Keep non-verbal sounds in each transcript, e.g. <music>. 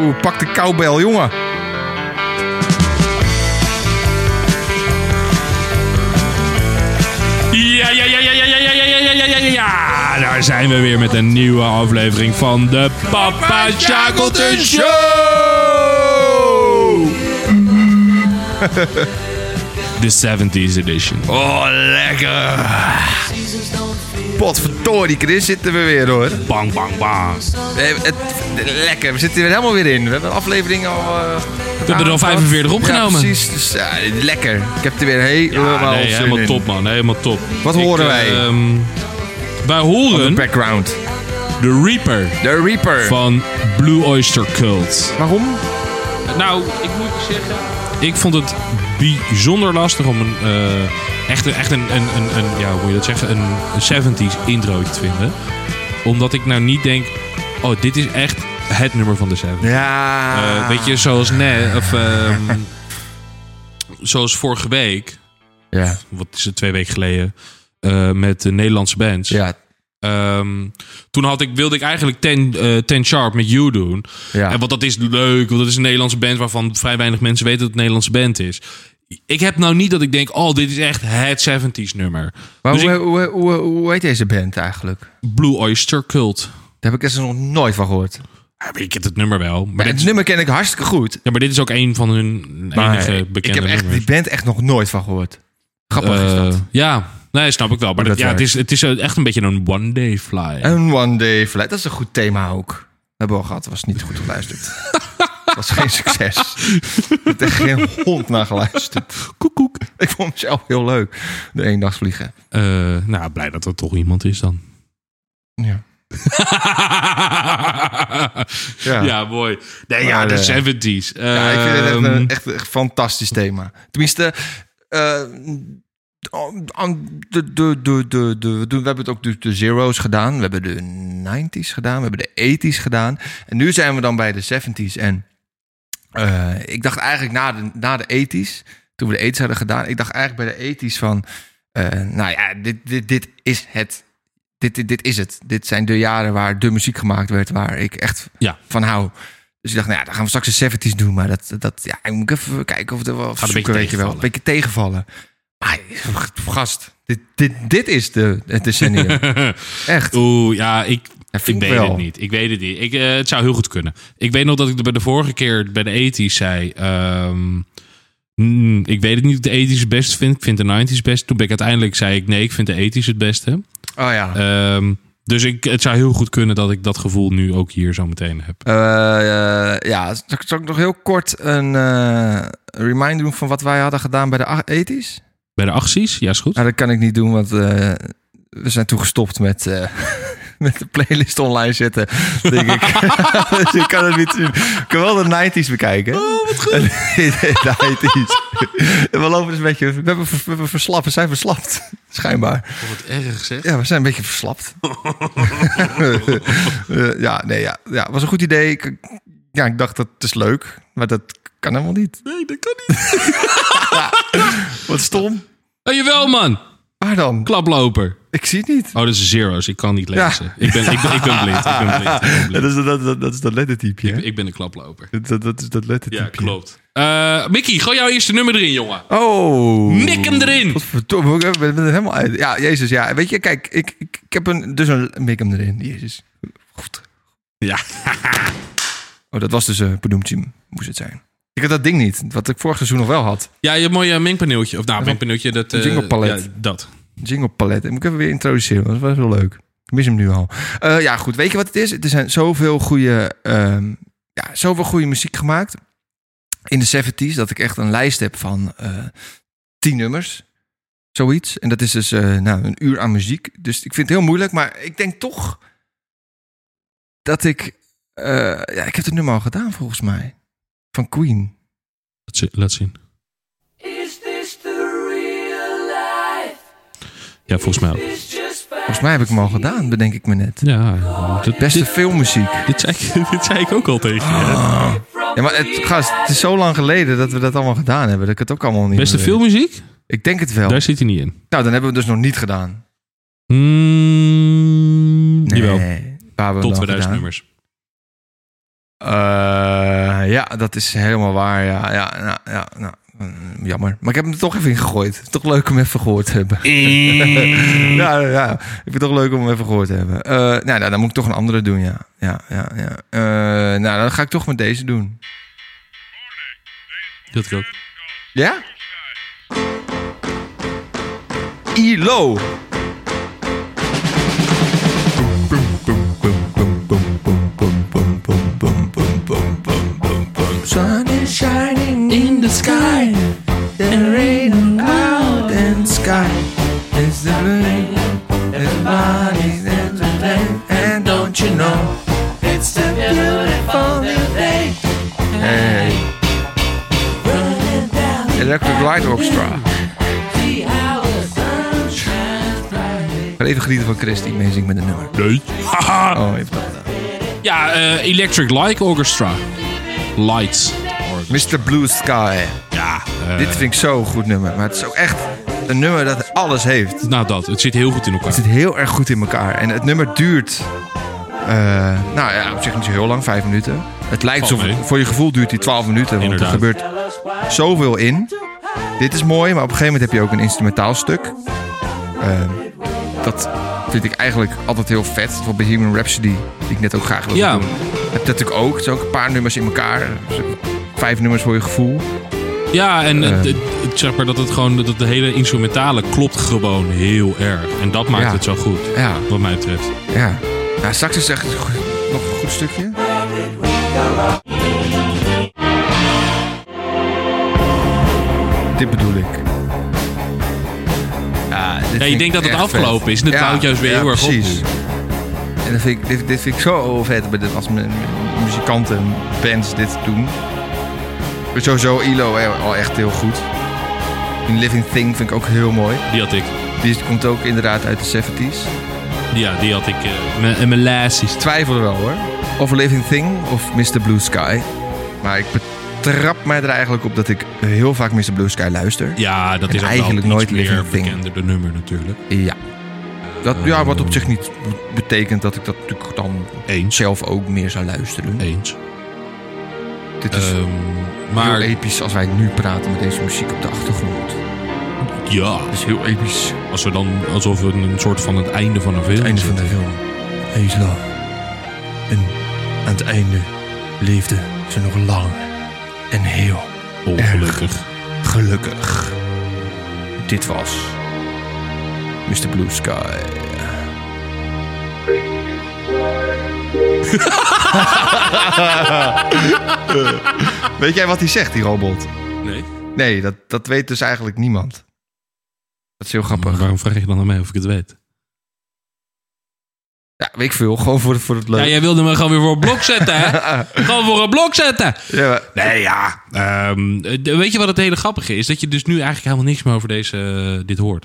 Oeh, pak de cowbell, jongen. Ja, ja, ja, ja, ja, ja, ja, ja, ja, ja, ja, ja, ja. Daar zijn we weer met een nieuwe aflevering van de Papa Shackleton Show. De 70s edition. Oh, lekker. Potverdorie, Chris, zitten we weer hoor. Bang, bang, bang. Eh, het, lekker, we zitten er helemaal weer in. We hebben een aflevering al... eh, We hebben er al 45 opgenomen. Ja, precies. Dus, ja, lekker. Ik heb er weer helemaal Ja, nee, zin helemaal in. top, man. Helemaal top. Wat Ik, horen wij? ehm, wij De horen background. The Reaper The Reaper. van Blue Oyster Cult. Waarom? Nou, ik moet je zeggen... Ik vond het bijzonder lastig om een... eh, echt een, echt een, een, een, een... Ja, hoe moet je dat zeggen? Een, een 70s introotje te vinden. Omdat ik nou niet denk... Oh, dit is echt het nummer van de 70s. Ja. Eh, weet je, zoals net... Of, ehm, zoals vorige week... Ja. Wat is het, twee weken geleden... eh, met de Nederlandse bands. Ja. Ehm, toen had ik, wilde ik eigenlijk ten, eh, ten Sharp met You doen. Ja. En want dat is leuk, want dat is een Nederlandse band waarvan vrij weinig mensen weten dat het een Nederlandse band is. Ik heb nou niet dat ik denk, oh, dit is echt het 70s nummer. Maar Dus hoe, ik- hoe, hoe, hoe heet deze band eigenlijk? Blue Oyster Cult. Daar heb ik er nog nooit van gehoord. Ja, maar ik heb het nummer wel. Maar, dit het is, nummer ken ik hartstikke goed. ja, maar dit is ook een van hun Maar enige ik bekende heb echt nummers. die band echt nog nooit van gehoord. Grappig is Eh, dat. ja, nee, snap ik wel. Maar dat ja, het, is, het is echt een beetje een one-day fly. En One Day Flight, dat is een goed thema ook. Dat hebben we al gehad, was niet goed geluisterd. Dat <laughs> was geen succes. Ik heb er geen hond naar geluisterd. Koekoek. Ik vond mezelf heel leuk. De eendagsvliegen. Eh, nou, blij dat er toch iemand is dan. <laughs> Ja. ja. Mooi. Nee, ja, de eh, 70s. Ja, ik vind het echt Ehm, een, echt een fantastisch thema. Tenminste, eh, de, de, de, de, de, we hebben het ook de, de zeros gedaan. We hebben de 90s gedaan. We hebben de 80s gedaan. En nu zijn we dan bij de 70s. En eh, ik dacht eigenlijk na de, na de 80s, toen we de 80s hadden gedaan, ik dacht eigenlijk bij de 80s van, eh, nou ja, dit, dit, dit is het. Dit, dit, dit is het. Dit zijn de jaren waar de muziek gemaakt werd, waar ik echt Ja. van hou. Dus ik dacht, nou ja, dan gaan we straks de 70s doen. Maar dat, dat ja, ik moet even kijken of het er wel een beetje zoeken, weet je wel. Een beetje tegenvallen. Maar gast, dit, dit, dit is de, het decennium. <laughs> Echt. Oeh, ja, ik, Ja, ik weet wel. het niet. Ik weet het niet. Ik, eh, het zou heel goed kunnen. Ik weet nog dat ik bij de vorige keer bij de 80s zei... ehm, mm, ik weet het niet of ik de 80s het beste vind. Ik vind de 90s best. Toen ben ik uiteindelijk zei ik nee, ik vind de 80s het beste. Oh ja. Ehm, dus ik, het zou heel goed kunnen dat ik dat gevoel nu ook hier zo meteen heb. Eh, eh, ja, zal ik, nog heel kort een eh, reminder doen van wat wij hadden gedaan bij de 80s? Bij de 80s? Ja, is goed. Nou, dat kan ik niet doen, want we zijn toen gestopt met, <laughs> met de playlist online zetten, denk ik. <laughs> <laughs> dus ik kan het niet zien. Ik kan wel de 90s bekijken. Oh, wat goed. <laughs> de 90s. En we lopen dus een beetje... We hebben, we hebben verslapt, we zijn verslapt. Schijnbaar. Wat erg zeg. Ja, we zijn een beetje verslapt. Eh, ja, nee, ja. Ja, was een goed idee. Ik, ja, ik dacht, dat is leuk. Maar dat kan helemaal niet. Nee, dat kan niet. Wat stom. Oh, jawel man. Waar dan? Klaploper. Ik zie het niet. Oh, dat is zero's. Ik kan niet Ja. lezen. Ik, ben, ik, ben, ik ben blind. Ik ben blind. Ik ben blind. <laughs> Dat is dat, dat, dat is dat lettertype? Ik, ik ben een klaploper. Dat, dat is dat lettertype. Ja, klopt. Eh Mickey, gooi jouw eerste nummer erin, jongen. Oh. Mik hem erin. Wat verdomme, ik ben er helemaal uit. Ja, Jezus, ja. Weet je, kijk, ik, ik, ik heb een, dus een mik hem erin. Jezus. Goed. Ja. <laughs> Oh, dat was dus een uh, moest het zijn. Ik had dat ding niet, wat ik vorig seizoen nog wel had. Ja, je hebt een mooi eh, mengpaneeltje. Of nou, mengpaneeltje. Dat, eh, Jinglepalet. Ja, dat. Jingle palet. Ik even weer introduceren. Dat was wel leuk. Ik mis hem nu al. Eh, ja, goed. Weet je wat het is? Er zijn zoveel goede, ehm, ja, zoveel goede muziek gemaakt in de 70s dat ik echt een lijst heb van eh tien nummers. Zoiets. En dat is dus eh, nou, een uur aan muziek. Dus ik vind het heel moeilijk. Maar ik denk toch dat ik. ja, ik heb het nummer al gedaan volgens mij. Van Queen. Zien. Laat zien. Ja, volgens mij ook. Volgens mij heb ik hem al gedaan, bedenk ik me net. Ja, dit, Beste dit, filmmuziek. dit, zei ik, <laughs> dit zei ik ook al tegen je. Ah. Ja, maar het, gast, het is zo lang geleden dat we dat allemaal gedaan hebben. Dat ik het ook allemaal niet Beste filmmuziek? Ik denk het wel. Daar zit hij niet in. Nou, dan hebben we het dus nog niet gedaan. Mm, Jawel. Nee. Waar hebben we Tot dan 2000 gedaan? nummers. Eh, ja, dat is helemaal waar. Ja, ja, ja, nou, mm, jammer. Maar ik heb hem er toch even in gegooid. Toch leuk om even gehoord te hebben. ja, ja, ik vind het toch leuk om hem even gehoord te hebben. Eh, nou, nou, dan moet ik toch een andere doen, ja. Ja, ja, ja. Eh, nou, dan ga ik toch met deze doen. Dat ik ook. Ja? ILO. Sun is shining in the sky. The rain out and sky. It's the rain. Everybody's in the rain. And don't you know? It's the beautiful new day. Hey. Electric Light Orchestra. Ik ga even genieten van Chris die meezingt met een nummer. Nee. Haha. Oh, even dat gedaan. Ja, eh, Electric Light Orchestra. Lights. Mr. Blue Sky. Ja. eh, Dit vind ik zo'n goed nummer. Maar het is ook echt een nummer dat alles heeft. nou dat, het zit heel goed in elkaar. Het zit heel erg goed in elkaar. En het nummer duurt... eh, nou ja, op zich niet zo heel lang, vijf minuten. Het lijkt Valt mee. voor je gevoel duurt die 12 minuten. Want Inderdaad. er gebeurt zoveel in. Dit is mooi, maar op een gegeven moment heb je ook een instrumentaal stuk. Eh, dat vind ik eigenlijk altijd heel vet. Voor Bohemian Rhapsody, die ik net ook graag wil Ja. doen. Heb dat natuurlijk ook. Het zijn ook een paar nummers in elkaar. Vijf nummers voor je gevoel. Ja, en Eh. het, het- het- zeg maar dat het gewoon, dat de hele instrumentale klopt gewoon heel erg. En dat maakt Ja. het zo goed, Ja, wat mij betreft. ja. Nou, straks is echt nog een goed stukje. Dit bedoel ik. Ja, Ja, je denkt dat het afgelopen vet. is en het bouwt juist weer heel erg op precies. En dat vind ik, dit, dit vind ik zo vet als mu- muzikanten en bands dit doen. Sowieso ILO al echt heel goed. In Living Thing vind ik ook heel mooi. Die had ik. Die komt ook inderdaad uit de 70s. Ja, die had ik eh, met- en mijn lassies. twijfel er wel hoor. Of Living Thing of Mr. Blue Sky. Maar ik betrap mij er eigenlijk op dat ik heel vaak Mr. Blue Sky luister. Ja, dat En is ook eigenlijk nooit meer Living Thing. bekender de nummer natuurlijk. Ja. Dat, ja, wat op zich niet betekent dat ik dat natuurlijk dan Eens. zelf ook meer zou luisteren. Eens. Dit is Ehm, heel maar episch als wij nu praten met deze muziek op de achtergrond. ja, Het is heel episch. als we dan alsof we een soort van het einde van een film Het einde van de film. Isla. En aan het einde leefde ze nog lang en heel Ongelukkig. gelukkig. Dit was Mr. Blue Sky. <laughs> <laughs> weet jij wat hij zegt, die robot? Nee. Nee, dat, dat weet dus eigenlijk niemand. Dat is heel grappig. Maar waarom vraag je dan aan mij of ik het weet? Ja, weet ik veel. Gewoon voor, voor het Ja, leuk. jij wilde me gewoon weer voor een blok zetten, hè? <laughs> gewoon voor een blok zetten. Ja, maar- Nee, ja. Ehm, eh, weet je wat het hele grappige is? Dat je dus nu eigenlijk helemaal niks meer over deze, eh, dit hoort.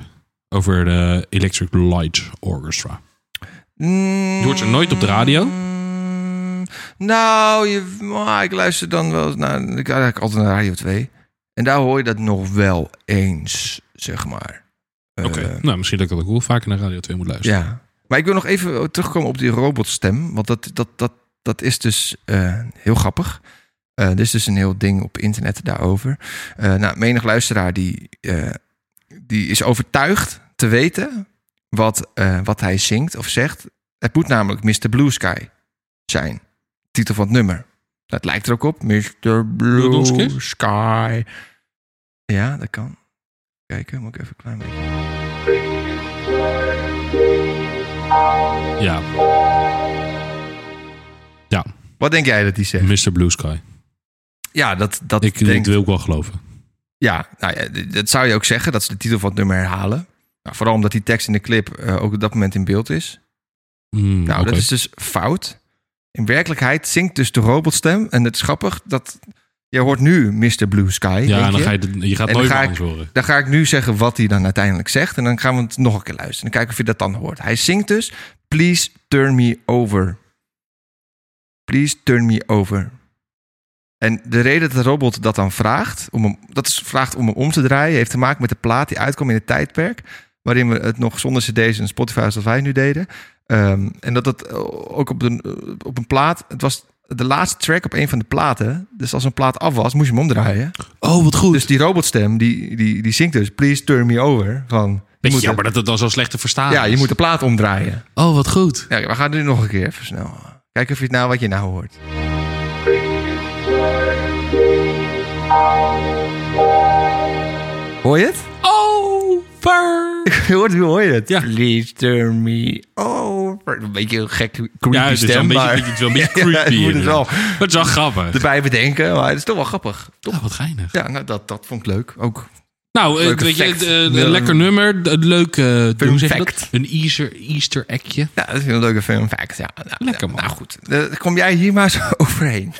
Over de Electric Light Orchestra. Je hoort ze nooit op de radio? Nou, je, maar ik luister dan wel naar... Ik eigenlijk altijd naar Radio 2. En daar hoor je dat nog wel eens, zeg maar. Eh, Oké. nou, misschien dat ik dat ook wel vaker naar Radio 2 moet luisteren. Ja. Maar ik wil nog even terugkomen op die robotstem. Want dat, dat, dat, dat is dus eh, heel grappig. Eh er is dus een heel ding op internet daarover. Eh nou, menig luisteraar die, eh, die is overtuigd te weten wat, eh, wat hij zingt of zegt. Het moet namelijk Mr. Blue Sky zijn. Titel van het nummer. Dat lijkt er ook op. Mr. Blue. Sky. Ja, dat kan. Kijken, moet ik even een klein beetje... Ja, Wat denk jij dat hij zegt? Mr. Blue Sky. Ja, dat, dat Ik denk wil ik wel geloven. Ja, nou ja, dat zou je ook zeggen. Dat ze de titel van het nummer herhalen. Nou, vooral omdat die tekst in de clip eh, ook op dat moment in beeld is. Hmm, Nou, dat is dus fout. In werkelijkheid zingt dus de robotstem. En het is grappig dat... Je hoort nu Mr. Blue Sky, Ja, en dan je. ga je, de- je gaat nooit meer horen. Dan ga ik nu zeggen wat hij dan uiteindelijk zegt. En dan gaan we het nog een keer luisteren. En kijken of je dat dan hoort. Hij zingt dus... Please turn me over. Please turn me over. En de reden dat de robot dat dan vraagt... Om hem, dat is vraagt om hem om te draaien... heeft te maken met de plaat die uitkwam in het tijdperk... waarin we het nog zonder cd's en Spotify zoals wij nu deden. Ehm, en dat het ook op een, op een plaat... Het was de laatste track op een van de platen. Dus als een plaat af was, moest je hem omdraaien. Oh, wat goed. Dus die robotstem, die, die, die zingt dus... Please turn me over. Van, je Beetje moet jammer dat het dan zo slecht te verstaan ja, is. je moet de plaat omdraaien. Oh, wat goed. Ja, we gaan nu nog een keer even snel. Kijken of je het nou wat je nou hoort. Hoor je het? Je hoort, hoe hoor je het? Ja. Please turn me over. Een beetje een gek, creepy Ja, het is wel stem, een beetje, het is wel een beetje <laughs> Ja, creepy. moet het wel het is wel grappig. erbij bedenken, maar het is toch wel grappig. Toch? Ja, wat geinig. Ja, nou, dat, dat vond ik leuk. Ook Nou, eh, Leuke weet je, fact. eh, een Ja. lekker nummer. Een leuk, hoe zeg je fact. dat? Een Easter, Easter eggje. Ja, dat is een leuke film fact. Ja, nou, Lekker, ja, man. Nou goed, Eh, kom jij hier maar zo <laughs> overheen.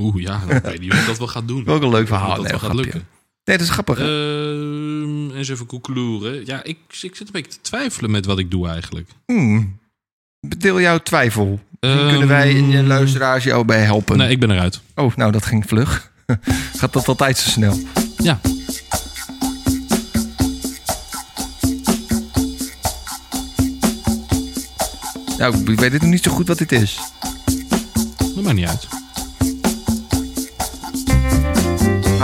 Oeh, ja, ik weet niet of ik dat wel gaat doen. Ook een leuk verhaal. Of dat Nee, wel gaat lukken. Nee, dat is grappig. hè? Ehm, eens even koekeloeren. Ja, ik, ik zit een beetje te twijfelen met wat ik doe eigenlijk. Hmm. Bedeel jouw twijfel. Ehm, kunnen wij in je luisteraars jou bij helpen. Nee, ik ben eruit. Oh, nou, dat ging vlug. <laughs> Gaat dat altijd zo snel? Ja. Nou, ik weet het nog niet zo goed wat dit is. Dat maakt niet uit.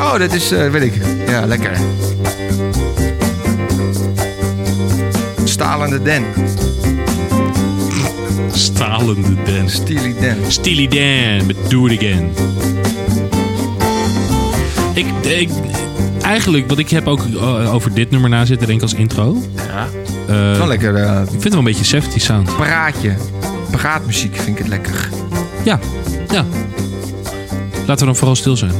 Oh, dat is, eh, weet ik. Ja, lekker. Stalende Den. Stalende Dan. Steely Dan. Steely Dan met Do It Again. Ik, ik, eigenlijk, wat ik heb ook eh, over dit nummer na zitten denken als intro. Ja. Eh, Wel lekker ik vind het wel een beetje 70 sound. praatje. Praatmuziek vind ik het lekker. Ja, ja. Laten we dan vooral stil zijn.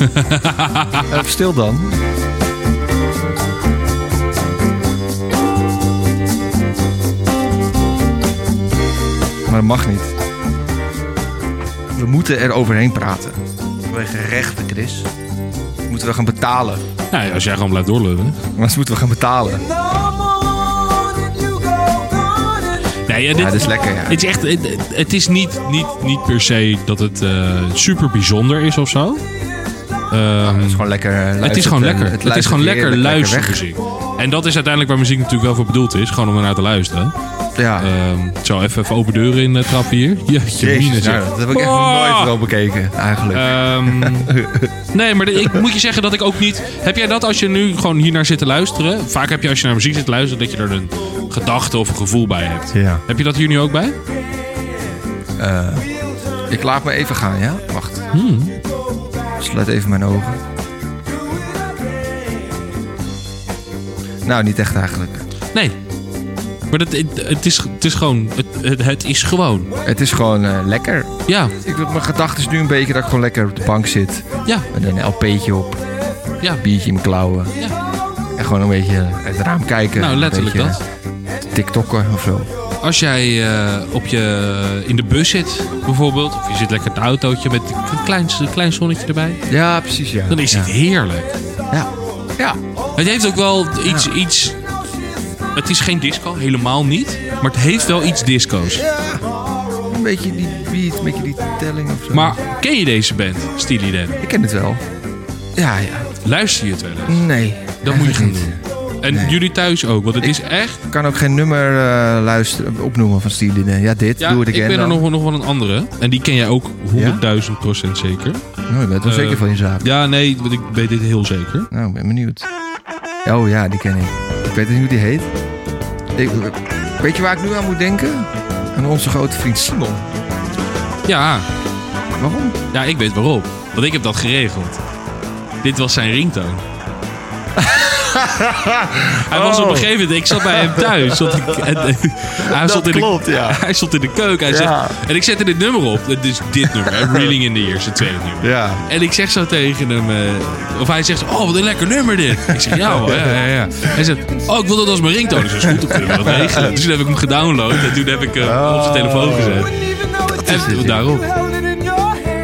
<laughs> Even stil dan. Maar dat mag niet. We moeten er overheen praten. Vanwege rechten, Chris. Moeten we gaan betalen. Nou ja, als jij gewoon blijft doorlullen. Anders moeten we gaan betalen. Nee, ja, Ja, dit, is lekker, ja. Het is echt, het, het is niet, niet, niet per se dat het eh, super bijzonder is of zo. Ehm, Het is gewoon lekker. eh, het is gewoon lekker. en Het, is gewoon lekker luistermuziek. En dat is uiteindelijk waar muziek natuurlijk wel voor bedoeld is. Gewoon om ernaar te luisteren. Ja. Ehm, zo, even, even open deuren in de trap hier. <laughs> Jeetje, Jezus, mine, zeg. nou, dat heb ik echt Oh! nog nooit wel bekeken, eigenlijk. Ehm, <laughs> nee, maar de- ik moet je zeggen dat ik ook niet... Heb jij dat als je nu gewoon hier naar zit te luisteren? Vaak heb je als je naar muziek zit te luisteren... dat je er een gedachte of een gevoel bij hebt. ja. Heb je dat hier nu ook bij? Eh, ik laat me even gaan, ja? Wacht. Hmm. Sluit even mijn ogen. Nou, niet echt eigenlijk. Nee. Maar dat, het, het, is, het is gewoon... Het, het, is gewoon. Het is gewoon eh, lekker. Ja, Ik, mijn gedachte is nu een beetje dat ik gewoon lekker op de bank zit. ja, Met een LP'tje op, ja. biertje in mijn klauwen. ja. En gewoon een beetje uit het raam kijken. Nou, letterlijk beetje, dat. TikTokken of zo. Als jij eh, op je, in de bus zit, bijvoorbeeld... of je zit lekker in het autootje met een klein, een klein zonnetje erbij... Ja, precies, ja. dan is ja. het heerlijk. Ja. Ja. Het heeft ook wel iets, iets... Het is geen disco, helemaal niet. Maar het heeft wel iets disco's. Een beetje die beat, een beetje die telling of zo. Maar ken je deze band, Steely Dan? Ik ken het wel. Ja, ja. Luister je het wel eens? Nee. Dat moet je gaan doen. En Nee. jullie thuis ook, want het is echt... Ik kan ook geen nummer eh, luisteren, opnoemen van Steely Dan. Ja, dit, Ja, doe het ik again ben er nog, nog wel een andere. En die ken jij ook 100.000 procent zeker. Nou, je bent wel Eh, zeker van je zaak. Ja, nee, want ik weet dit heel zeker. Nou, ik ben benieuwd. Oh ja, die ken ik. Ik weet niet hoe die heet. Ik, weet je waar ik nu aan moet denken? Aan onze grote vriend Simon. Ja, Waarom? ja, ik weet waarop. Want ik heb dat geregeld. Dit was zijn ringtoon. Hij was op een gegeven moment, ik zat bij hem thuis. Zat ik, en, <laughs> eh, hij, stond in de, ja. <laughs> hij stond in de keuken. Hij Ja. zegt, en ik zette dit nummer op. Dus dit nummer, Reeling in the Years, het tweede nummer. Ja. En ik zeg zo tegen hem, eh, of hij zegt, oh wat een lekker nummer dit. Ik zeg, ja hoor, ja, ja, ja. Hij zegt, oh ik wil dat als mijn ringtoon. Dus dat is goed, dan kunnen we dat regelen. Dus toen heb ik hem gedownload en toen heb ik hem op zijn telefoon gezet. En daarop.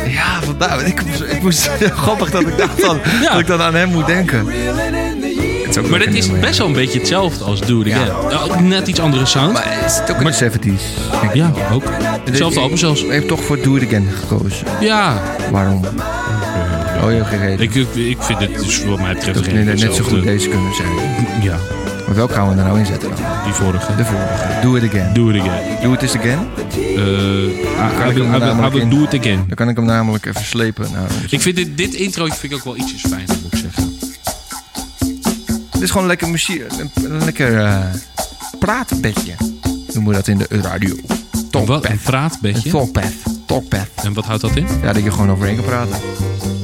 Ja, vandaar. Ik, moest- ik moest <laughs> grappig dat ik dacht Ja. dat ik dan aan hem moet denken. Het is ook Maar dit is nummer. best wel een beetje hetzelfde als Do It Again. Nou, net iets andere sound. Maar is het ook in de 70s? denk ik. Ja, ook. Hetzelfde album zelfs. Je hebt toch voor Do It Again gekozen. Ja, Waarom? Oh, je hebt geen reden. ik, ik, ik vind het dus wat mij betreft Dat redelijk net, net zo goed deze kunnen zijn. Ja. Maar welke gaan we er nou in zetten dan? Die vorige. De vorige. Do it again. Do it again. Do it is again? Eh, I, I, will- I, will- I namelijk will in- do it again. Dan kan ik hem namelijk even slepen. Nou, Ik vind dit, dit intro vind ik ook wel ietsjes zeggen. Dit is gewoon lekker muziek. Een, een lekker eh praatbedje. Noemen we dat in de radio. Wat? Talkpad. Een Een praatbedje? talkpad. Talkpad. En wat houdt dat in? Ja, dat je gewoon overheen kan praten.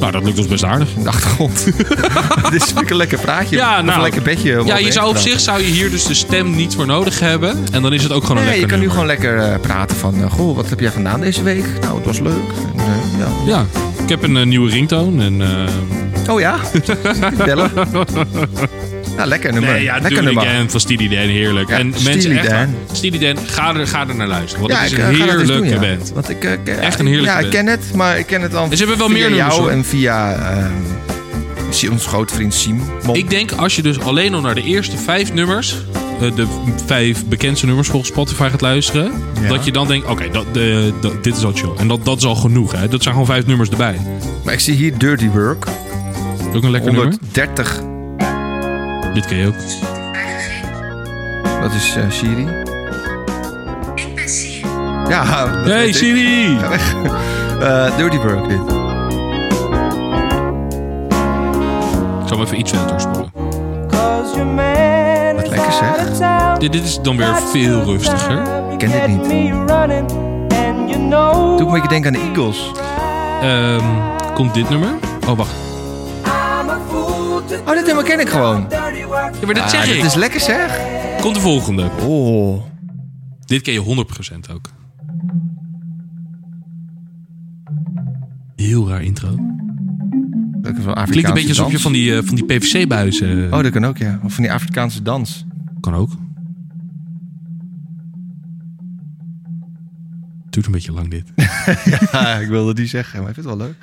Nou, dat lukt ons best aardig. In de achtergrond. <laughs> Dit is een lekker praatje. Ja, nou, een lekker bedje. Ja, je zou op zich zou je hier dus de stem niet voor nodig hebben. En dan is het ook gewoon een Nee, je lekker kan nu gewoon lekker eh, praten van... eh, goh, wat heb jij gedaan deze week? Nou, het was leuk. En, ja. Ja, ik heb een nieuwe ringtone. En, Oh ja? <laughs> Bellen. <laughs> Ja, lekker nummer. nee, ja, lekker nummer. Again van Steely Dan, heerlijk. Ja, en mensen echt. Steely Dan, ga er, ga er naar luisteren. Want Ja, het ik is eh, een eens heerlijke doen, band. Want ik, eh, ken- Echt een heerlijke Ja, ik ken het, maar ik ken het dan En ze hebben wel via meer nummers, jou en via ehm, ons grote vriend. Ik denk als je dus alleen al naar de eerste vijf nummers, eh, de vijf bekendste nummers volgens Spotify gaat luisteren, Ja. dat je dan denkt, oké, dit is al chill. En dat, dat is al genoeg, hè. Dat zijn gewoon vijf nummers erbij. Maar ik zie hier Dirty Work. Ook een lekker nummer. 130. Dit ken je ook. Dat is eh, Siri. Ik ben Siri. Ja, dat Hey weet ik. Siri! <laughs> Eh, Dirty Work dit. Ik zal hem even iets verder doorspoelen. Wat lekker zeg. Dit, dit is dan weer veel rustiger. Ik ken dit niet. Doe een beetje denken aan de Eagles. Ehm, komt dit nummer? Oh, wacht. Oh, dit nummer ken ik gewoon. Ja, maar dat Ah, zeg ik. is lekker zeg. Komt de volgende. Oh. Dit ken je 100% ook. Heel raar intro. Dat is wel Afrikaanse Klinkt een beetje alsof je dans. van die, eh, van die PVC-buizen... Oh, dat kan ook, ja. Of van die Afrikaanse dans. Kan ook. Doet een beetje lang dit. <laughs> Ja, ik wilde die zeggen, maar ik vind het wel leuk.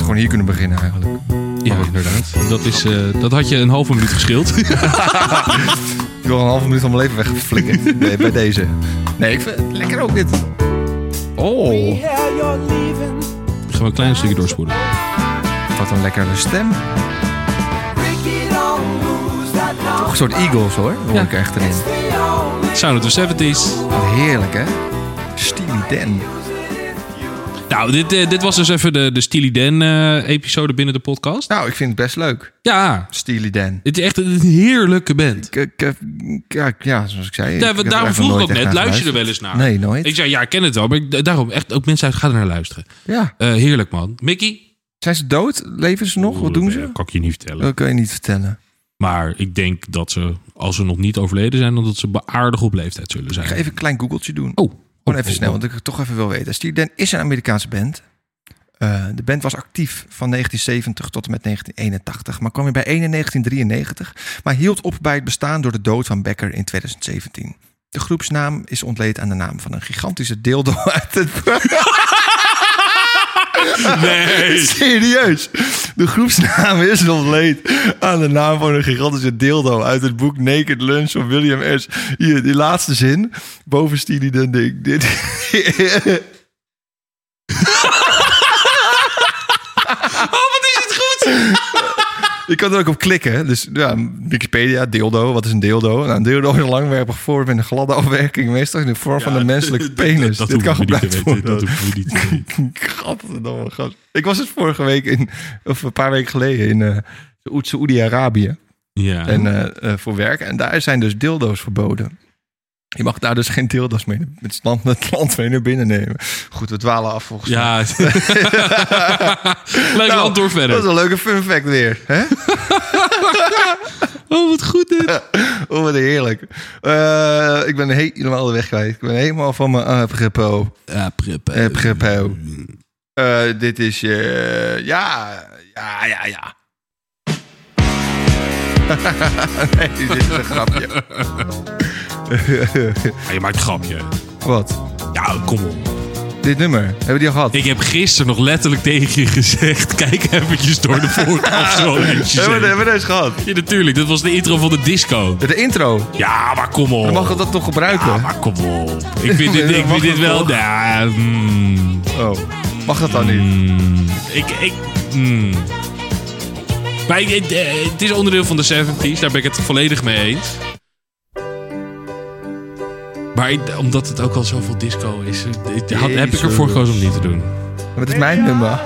Gewoon hier kunnen beginnen eigenlijk. Ja, inderdaad. Dat, is, eh, dat had je een halve minuut geschild. <laughs> <laughs> Ik wil een halve minuut van mijn leven weggeflikken. Nee, bij deze. Nee, ik vind het lekker ook dit. Oh, Gaan we een klein stukje doorspoelen. wat een lekkere stem. Toch een soort Eagles hoor, hoor Ja. ik echt erin. Sound of the 70s. Wat heerlijk hè. Steely Dan. Nou, dit, eh, dit was dus even de, de Steely Dan eh, episode binnen de podcast. Nou, ik vind het best leuk. Ja, Steely Dan. het is echt een heerlijke band. Ik, ik, ik- ja, zoals ik zei. Ja, daarom vroeg ik ook net, luister je er wel eens naar? Nee, nooit. Ik zei, ja, ik ken het wel. Maar ik, daarom, echt, ook mensen uit, ga er naar luisteren. Ja. Eh, heerlijk, man. Mickey? Zijn ze dood? Leven ze nog? Wat doen ze? Dat kan ik je niet vertellen. Dat kan je niet vertellen. Maar ik denk dat ze, als ze nog niet overleden zijn, dan dat ze aardig op leeftijd zullen zijn. Ik ga even een klein googeltje doen. Oh, Gewoon even snel, want ik het toch even wil weten. Steely Dan is een Amerikaanse band. Eh, de band was actief van 1970 tot en met 1981, maar kwam weer bij 1 in 1993, maar hield op bij het bestaan door de dood van Becker in 2017. De groepsnaam is ontleed aan de naam van een gigantische dildo uit het... <laughs> Nee. Serieus. De groepsnaam is ontleed aan de naam van een gigantische dildo uit het boek Naked Lunch van William S. Hier, die laatste zin. Boven Steely Dan ding. Dit. Oh, wat is het goed? Je kan er ook op klikken. Dus ja, Wikipedia, dildo. Wat is een dildo? Nou, een dildo is een langwerpig vorm met een gladde afwerking. Meestal in de vorm van de <laughs> menselijke penis. Dat, Dit kan gebruikt worden. Dat we niet te <laughs> weten. Gast. Ik was het vorige week in, of een paar weken geleden in eh Saoedi-Arabië. Ja. En eh, eh, voor werk. En daar zijn dus dildo's verboden. Je mag daar dus geen dildo's mee met het land mee naar binnen nemen. Goed, we dwalen af volgens mij. ja. <laughs> <laughs> Leuk Nou, Dat verder. is een leuke fun fact weer. Hè? <laughs> Oh, wat goed dit. Oh, wat heerlijk. Eh, ik ben helemaal de weg kwijt. Ik ben helemaal van mijn apropos. Ja, prep. Apropos. Eh, dit is je... ja, ja, ja, ja. nee, dit is een grapje. Ja, je maakt een grapje. Wat? Ja, kom op. Dit nummer, hebben we die al gehad? Ik heb gisteren nog letterlijk tegen je gezegd... <laughs> kijk eventjes door de voorkant <laughs> zo hebben, we, hebben we deze gehad? Ja, natuurlijk. Dat was de intro van de disco. De intro. Ja, maar kom op. Dan mag we dat toch gebruiken? Ja, maar kom op. Ik vind dit, <laughs> ik vind dit wel... Ja, mm, Oh, mag dat dan niet? mm, ik... ik mm. Maar ik- eh, het is onderdeel van de 70s, daar ben ik het volledig mee eens. Maar ik- omdat het ook al zoveel disco is, eh, ik- had, heb ik ervoor gekozen om niet te doen. Maar het is mijn nummer.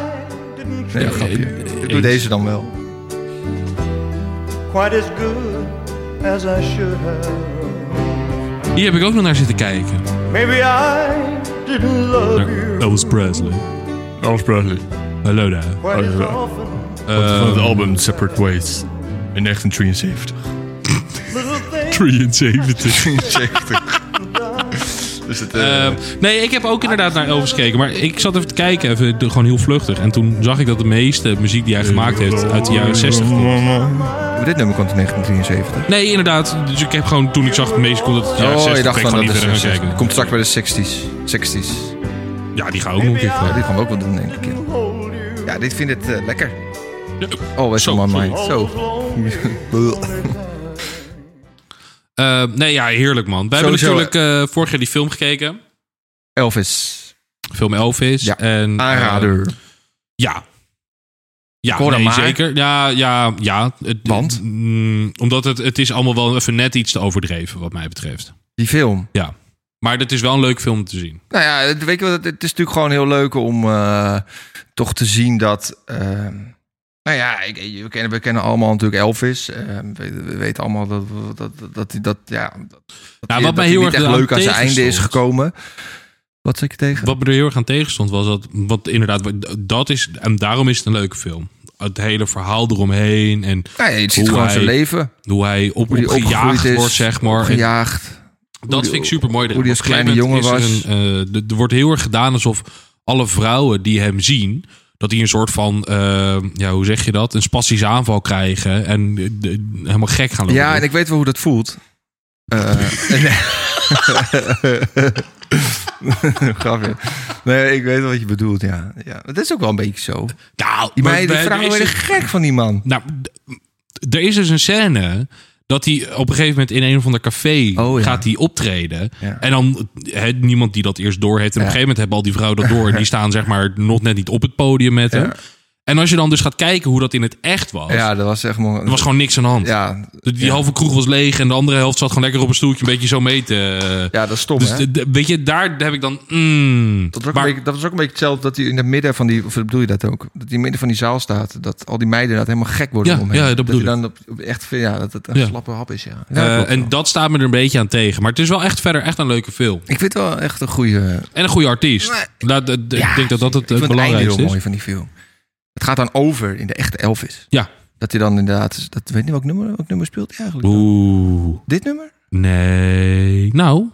Nee, Ja, grapje. eh, Ik doe deze dan wel. quite as good as I should have. Hier heb ik ook nog naar zitten kijken. Maybe I didn't love Naar you Elvis Presley. Elvis Presley. Hallo daar. often. Van het album Separate Ways. In 1973. Little things <laughs> 73. <laughs> <laughs> 73. Dus het, eh, Ehm, nee, ik heb ook inderdaad naar Elvis gekeken. Maar ik zat even te kijken, even, gewoon heel vluchtig. En toen zag ik dat de meeste muziek die hij gemaakt heeft uit de jaren 60 komt. Maar dit nummer komt in 1973. Nee, inderdaad. Dus ik heb gewoon, toen ik zag de meeste komt het uit de jaren oh, 60. je dacht van dat is... kijken. Komt straks bij de 60s. 60s. Ja, die gaan ook nog een keer Ja, dit gaan we ook wel doen, denk ik. ja. Ja, dit vind ik eh, lekker. Ja. Always Zo, on my mind. Zo. <laughs> <laughs> <laughs> Eh, nee, ja, heerlijk man. We hebben natuurlijk eh, vorig jaar die film gekeken. Elvis. Film Elvis. Ja, En, eh, Aanrader. ja. Ja, nee, zeker. Ja, ja, ja. Het- Want? mm, omdat het, het is allemaal wel even net iets te overdreven, wat mij betreft. Die film. Ja. Maar het is wel een leuk film te zien. Nou ja, het- weet je wat, het is natuurlijk gewoon heel leuk om toch te zien dat... eh, nou ja, ik, we, kennen, we kennen allemaal natuurlijk Elvis. Eh, we, we weten allemaal dat dat, dat, dat, hij dat ja, dat, Nou, hij- wat mij hij heel erg echt leuk aan zijn einde is gekomen. Wat zeg je tegen? Wat me er heel erg aan tegenstond was dat, wat inderdaad, dat is, en daarom is het een leuke film. Het hele verhaal eromheen en ja, je ziet gewoon hij- zijn leven. hoe hij op, Hoe hij opgejaagd is. wordt, zeg maar. En Gejaagd. dat die- vind ik super mooi. hoe die als kleine jongen er, een, eh, er- er wordt heel erg gedaan alsof alle vrouwen die hem zien, dat die een soort van, eh, ja, hoe zeg je dat? Een spastische aanval krijgen en eh, helemaal gek gaan lopen. Ja, en ik weet wel hoe dat voelt. Eh. <laughs> Grapje. Nee, ik weet wel wat je bedoelt, ja. ja. Dat is ook wel een beetje zo. nou, Die, maar meiden, die vrouwen is gek van die man. Nou, er is dus een scène dat hij op een gegeven moment in een of ander café Oh, ja. gaat hij optreden. Ja. En dan he, niemand die dat eerst door heeft. En op een gegeven moment hebben al die vrouwen dat door. En <laughs> die staan zeg maar nog net niet op het podium met hem. En als je dan dus gaat kijken hoe dat in het echt was. Ja, dat was echt... mooi. Er was gewoon niks aan de hand. Ja, Die ja. halve kroeg was leeg en de andere helft zat gewoon lekker op een stoeltje een beetje zo mee te... ja, dat is stom, dus hè? weet je, daar heb ik dan... mm. Dat was, ook Maar- een beetje, dat was ook een beetje hetzelfde dat hij in het midden van die... Of bedoel je dat ook? Dat hij in het midden van die zaal staat. Dat al die meiden dat helemaal gek worden Ja, om hem. ja, dat bedoel hij dan op- echt ja, dat het een Ja. slappe hap is, ja. ja eh, en wel. dat staat me er een beetje aan tegen. Maar het is wel echt verder echt een leuke film. Ik vind het wel echt een goede... En een goede artiest. Nou, ik denk dat dat het, ik het vind het einde belangrijkste heel is. mooi van die film. Het gaat dan over in de echte Elvis. Ja. Dat hij dan inderdaad... Dat, weet niet welk nummer, welk nummer speelt hij eigenlijk? dan? Oeh. Dit nummer? Nee. Nou.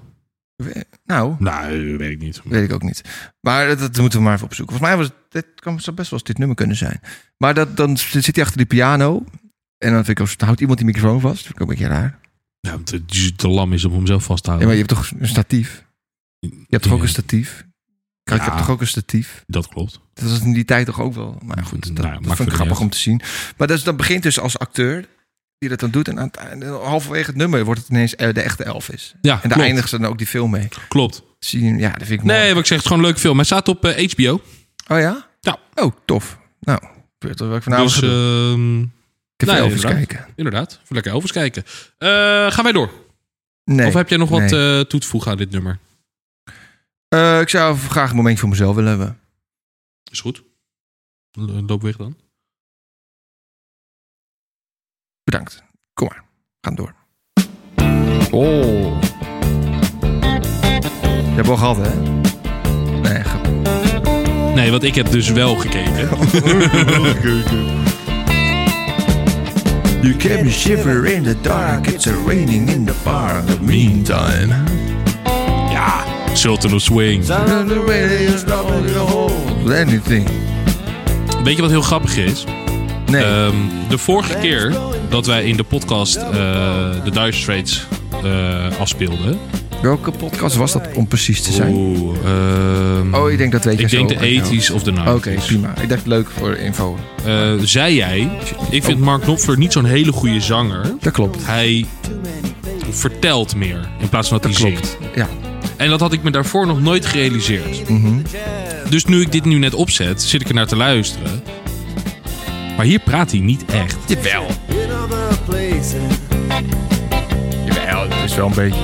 Nou, Nou, weet ik niet. weet ik ook niet. Maar dat, dat moeten we maar even opzoeken. Volgens mij was het, dit kan, zou best wel eens dit nummer kunnen zijn. Maar dat, dan zit hij achter die piano. En dan vind ik, ook- houdt iemand die microfoon vast. Vind ik ook een beetje raar. Ja, te, te lam is om hem zelf vast te Ja, houden. maar je hebt toch een statief? Je hebt toch ook een statief? Kijk, ik Ja. heb toch ook een statief? Dat klopt. Dat was in die tijd toch ook wel. Maar goed, dat, Nou ja, dat maakt vind ik grappig om te zien. Maar dat, is, dat begint dus als acteur die dat dan doet. En aan het halverwege het nummer wordt het ineens eh, de echte Elvis. Ja, En daar klopt. eindigen ze dan ook die film mee. Klopt. Zie je, ja, dat vind ik mooi. Nee, wat ik zeg, het is gewoon een leuke film. Hij staat op eh, HBO. Oh ja? Ja. Oh, tof. Nou, wat ik vanavond dus ehm, Ik nee, Elvis inderdaad. kijken. inderdaad, even lekker Elvis kijken. Eh, gaan wij door? Nee. Of heb jij nog wat nee. eh, toe te voegen aan dit nummer? Eh, ik zou graag een momentje voor mezelf willen hebben. Is goed. Loop weg dan. Bedankt. Kom maar. Gaan door. Oh. Je hebt wel gehad, hè? Nee, grap. Nee, want ik heb dus wel gekeken. <laughs> You kept me shiver in the dark. It's raining in the park. The meantime. ja, Sultan of Swing. Anything. Weet je wat heel grappig is? Nee. Ehm, de vorige keer dat wij in de podcast eh, de Dire Straits eh, afspeelden. Welke podcast was dat om precies te zijn? Oeh, ehm, Oh, ik denk dat weet je ik zo. denk de 80s of de 90s. Oké, prima. Ik dacht leuk voor info. Eh, zei jij, ik vind Mark Knopfler niet zo'n hele goede zanger. Dat klopt. Hij vertelt meer in plaats van dat, Dat hij klopt. zingt. Ja. En dat had ik me daarvoor nog nooit gerealiseerd. Mhm. Dus nu ik dit nu net opzet, zit ik er naar te luisteren. Maar hier praat hij niet echt. Jawel. Jawel, het is wel een beetje...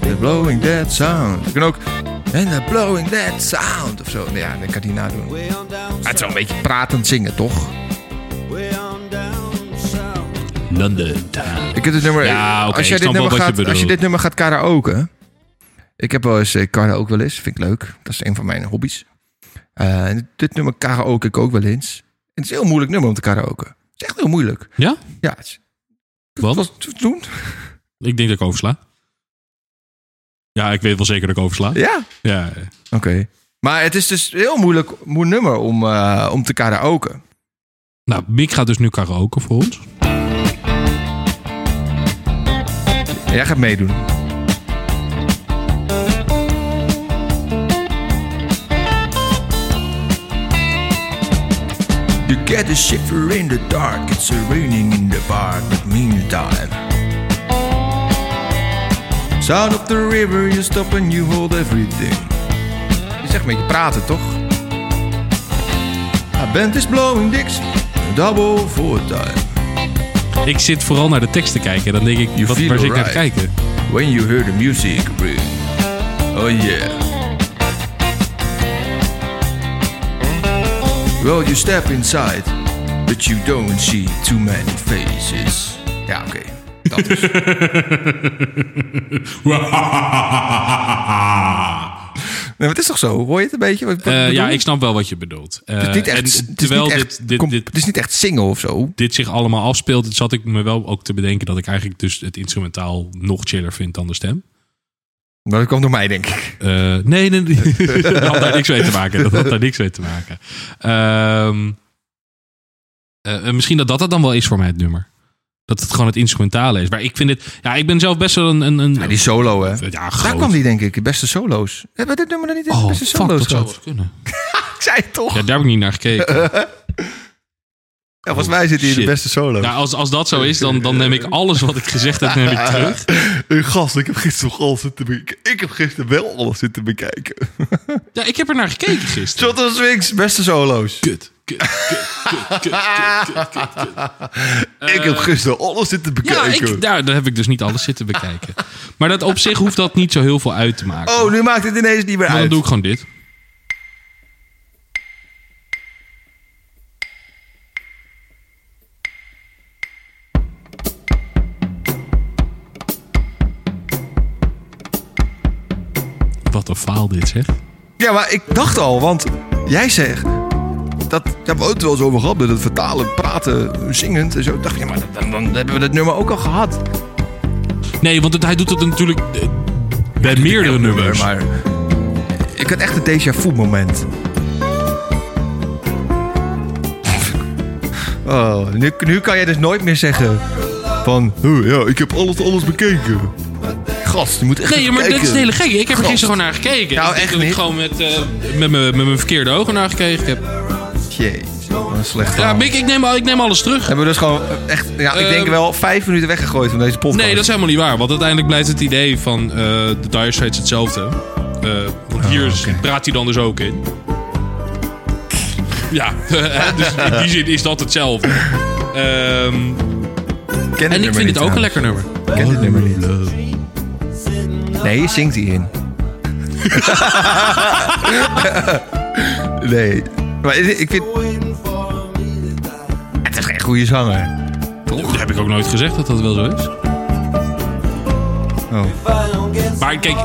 The blowing that sound. Je kan ook... And the blowing that sound. Of zo. Ja, dat kan hij nadoen. Maar het is wel een beetje pratend zingen, toch? London Ik heb het nummer... Ja, oké, als, jij dit nummer je gaat, als je bedoelt. dit nummer gaat karaoke... Ik heb wel eens eh, karaoke wel eens. Vind ik leuk. Dat is een van mijn hobby's. Eh, dit nummer karaoke ik ook wel eens. En het is een heel moeilijk nummer om te karaoke. Het is echt heel moeilijk. Ja? Ja, het is... Wat te doen? Ik denk dat ik oversla. Ja, ik weet wel zeker dat ik oversla. Ja, Ja. oké. Maar het is dus een heel moeilijk moe nummer om, eh, om te karaoke. Nou, Mick gaat dus nu karaoke voor ons. Jij gaat meedoen. You get a shiver in the dark, it's raining in the bar, but meantime. Sound of the river, you stop and you hold everything. Je zegt een beetje praten, toch? A band is blowing Dixie, double for time. Ik zit vooral naar de tekst te kijken. Dan denk ik, You wat, waar zit ik naar te kijken? When you hear the music ring. Oh yeah. Well, you step inside, but you don't see too many faces. Ja, oké. Dat <laughs> <laughs> is. Nee, maar het is toch zo? Hoor je het een beetje? Wat, wat Eh, ja, ik? snap wel wat je bedoelt. Eh, Het is niet echt, en het is terwijl niet echt, dit, dit, kom- dit, het is niet echt zingen of zo. dit zich allemaal afspeelt, zat ik me wel ook te bedenken dat ik eigenlijk dus het instrumentaal nog chiller vind dan de stem. Maar dat kwam door mij, denk ik. Eh, nee, nee, nee. <laughs> dat had daar niks mee te maken. Dat had daar niks mee te maken. Ehm, eh, misschien dat dat het dan wel is voor mij, het nummer. Dat het gewoon het instrumentale is. Maar ik vind het... Ja, ik ben zelf best wel een... een, een Ja, die solo, hè? ja, Daar kwam die, denk ik. De beste solo's. Hebben we dit nummer dan niet Oh, beste fuck, solo's dat zou wel kunnen. <laughs> Ik zei het toch? Ja, daar heb ik niet naar gekeken. <laughs> Ja, volgens mij zit in de beste solo's. Nou, als, als dat zo is, dan, dan neem ik alles wat ik gezegd heb, neem ik terug. <laughs> Hey, gast, ik heb gisteren alles zitten bekijken. Ik heb gisteren wel alles zitten bekijken. Ja, ik heb er naar gekeken gisteren. Jonathan Swings, beste solo's. Kut, kut, kut, kut, <laughs> ik heb gisteren alles zitten Ja, bekijken. ik, daar, daar heb ik dus niet alles zitten bekijken. Maar dat op zich hoeft dat niet zo heel veel uit te maken. Oh, nu maakt het ineens niet meer maar dan uit. doe ik gewoon dit. Wat een faal dit, zeg. Ja, maar ik dacht al, want jij zegt... Dat, daar hebben we het wel eens over gehad. Met het vertalen, praten, zingend en zo. Dacht, ja, maar dan, dan hebben we dat nummer ook al gehad. Nee, want het, hij doet het natuurlijk eh, bij meerdere nummers. Maar ik had echt een déjà vu moment. <laughs> Oh, nu, nu kan jij dus nooit meer zeggen van... "Oh, ja, ik heb alles, alles bekeken. Gast, je moet echt Nee, maar dit is het hele gek. Ik heb er gisteren gewoon naar gekeken. Nou, Ik echt dat ik niet. gewoon met, met, mijn- met mijn verkeerde ogen naar gekeken heb. Jezus, een Ja. Mick, ik neem, ik neem alles terug. Hebben we dus gewoon echt, ja, ik Ehm, denk wel vijf minuten weggegooid van deze podcast. Nee, dat is helemaal niet waar. Want uiteindelijk blijft het idee van eh, de Dire Straits hetzelfde. Eh, want hier is- oké. praat hij dan dus ook in. Ja, <laughs> dus in die zin is dat hetzelfde. Ehm, ken en ik vind het ook een lekker nummer. Ik ken dit nummer niet. Nee, je zingt hij in. <laughs> nee. Maar ik vind... Het is geen goede zanger. Dat heb ik ook nooit gezegd dat dat wel zo is. Oh. Maar kijk,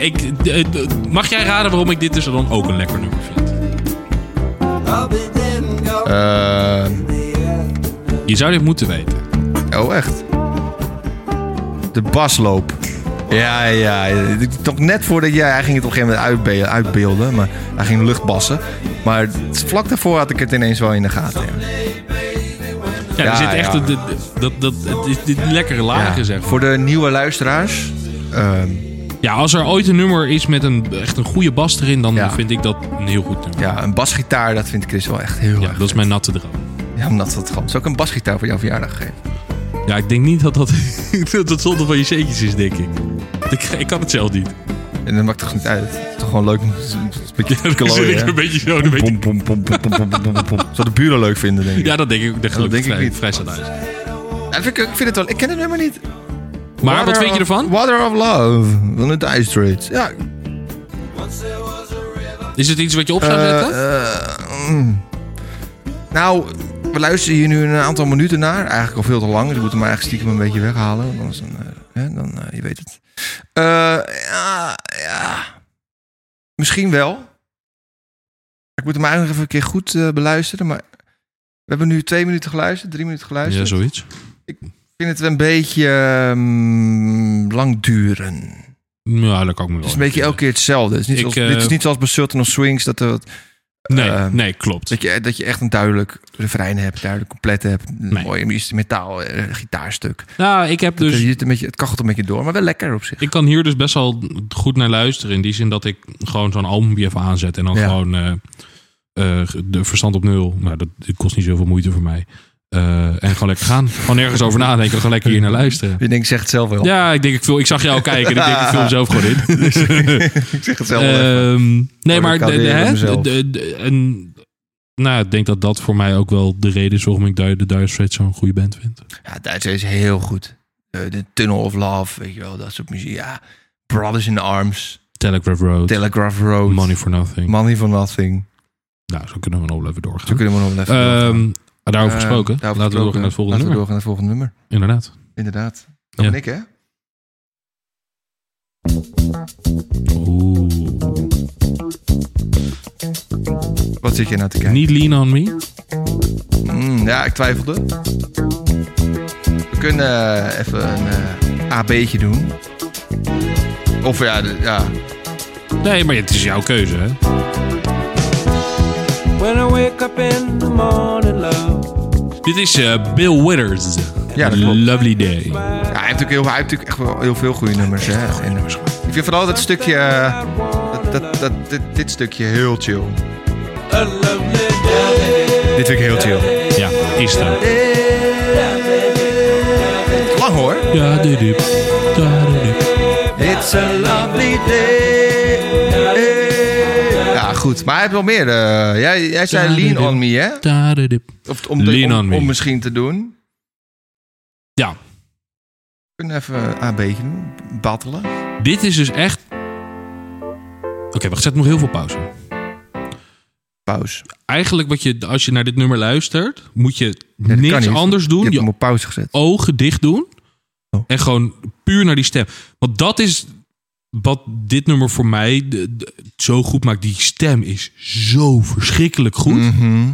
ik, eh, mag jij raden waarom ik dit dus dan ook een lekker nummer vind? Eh, Je zou dit moeten weten. oh, echt? De basloop. Ja, ja. Toch net voordat jij... Hij ging het op een gegeven moment uitbe- uitbeelden. Maar hij ging luchtbassen. Maar vlak daarvoor had ik het ineens wel in de gaten. Ja. Er zit echt ja. de- de- dat, dat, dit lekkere lagen, Ja, zeg. Voor de nieuwe luisteraars. ehm, Ja, als er ooit een nummer is met een, echt een goede bas erin, dan Ja. vind ik dat een heel goed nummer. ja, een basgitaar, dat vind ik Chris wel echt heel Ja, erg. dat is mijn natte droom. Ja, omdat dat gewoon. Zou ik een basgitaar voor jouw verjaardag geven? Ja, ik denk niet dat dat, <laughs> dat het zonde van je zeetjes is, denk ik. <laughs> ik. Ik kan het zelf niet. En dat maakt toch niet uit? Het is toch gewoon leuk om te Beetje <laughs> dan klooien, een beetje zo. Een beetje... Pom, pom, pom. Zou de buren leuk vinden, denk ik. Ja, dat denk ik. Dat, denk ik niet. Vrij. Ja, vind ik, ik vind het wel... Ik ken het nummer niet. Maar wat vind je of- ervan? Water of Love van de Dire Straits. Ja, Is het iets wat je op zou eh, zetten? eh, mm. Nou, we luisteren hier nu een aantal minuten naar. Eigenlijk al veel te lang. Dus we moeten hem eigenlijk stiekem een beetje weghalen. want Anders dan, eh, hè, dan je weet het. Eh, ja, ja. Misschien wel. Ik moet hem eigenlijk nog even een keer goed eh, beluisteren. Maar we hebben nu twee minuten geluisterd, drie minuten ja, geluisterd. zoiets. Ik vind het een beetje ehm, lang duren. Ja, dat kan ik me wel. Het is een beetje elke keer hetzelfde. Het is niet Ik, zoals, eh, dit is niet zoals bij Sultan of Swings dat, er wat- Nee, eh, nee, klopt. dat, je, dat je echt een duidelijk refrein hebt, duidelijk compleet hebt. Een Nee. mooi instrumentaal eh, gitaarstuk. Nou, ik heb Dus, dus... het, een beetje, het kachelt een beetje door, maar wel lekker op zich. Ik kan hier dus best wel goed naar luisteren. In die zin dat ik gewoon zo'n album even aanzet. En dan Ja. gewoon eh, eh, de verstand op nul. Nou, dat, dat kost niet zoveel moeite voor mij. Eh, en gewoon lekker gaan. Gewoon nergens over nadenken. Gewoon lekker hier naar luisteren. Je denkt, zeg het zelf wel. Ja, ik denk ik, vul, ik zag jou kijken. En ik denk ik vul hem zelf gewoon in. <laughs> ik zeg het zelf wel. Ehm, nee, maar de, mezelf. de- de- en, nou, ik denk dat dat voor mij ook wel de reden is waarom ik Dire- de Dire Straits zo'n goede band vind. Ja, Duits is heel goed. Eh, de Tunnel of Love, weet je wel, dat soort muziek. Ja, Brothers in Arms, Telegraph Road, Telegraph Road, Money for Nothing. Money for Nothing. nou, zo kunnen we nog wel even Zo doorgaan. kunnen we nog wel even doorgaan. Ehm, daarover Eh, gesproken. daarover Laten we doorgaan naar het volgende Laten we nummer. doorgaan naar het volgende nummer. Inderdaad. Inderdaad. Dat Ja. ben ik, hè? Oeh. Wat zit je nou te kijken? Niet Lean On Me. Mm, ja, ik twijfelde. We kunnen eh, even een eh AB'tje doen. Of ja, de- ja. Nee, maar het is jouw keuze, hè? When I wake up in the morning, love. Dit is eh, Bill Withers. Ja, dat klopt. Lovely Day. ja hij, heeft natuurlijk heel, hij heeft natuurlijk echt wel heel veel goede nummers. Hè? En, ik vind vooral dat stukje, eh, dat, dat, dat, dit, dit stukje heel chill. A lovely day. Dit vind ik heel chill. Ja, is ook. Lang hoor. Ja, dit. It's a lovely day. Goed. Maar hij heeft wel meer. eh, jij, jij zei lean on me, hè? Of om, de- Lean om, on me. om misschien te doen. Ja, We kunnen even een AB'tje doen. Battelen. dit is dus echt... Oké, wacht, zet nog heel veel pauze. Pauze. Eigenlijk wat je, als je naar dit nummer luistert, moet je niks niet. anders Je doen. hebt Je hem op pauze gezet. ogen dicht doen. Oh. En gewoon puur naar die stem. Want dat is wat dit nummer voor mij de- de- zo goed maakt. Die stem is zo verschrikkelijk goed. Mhm.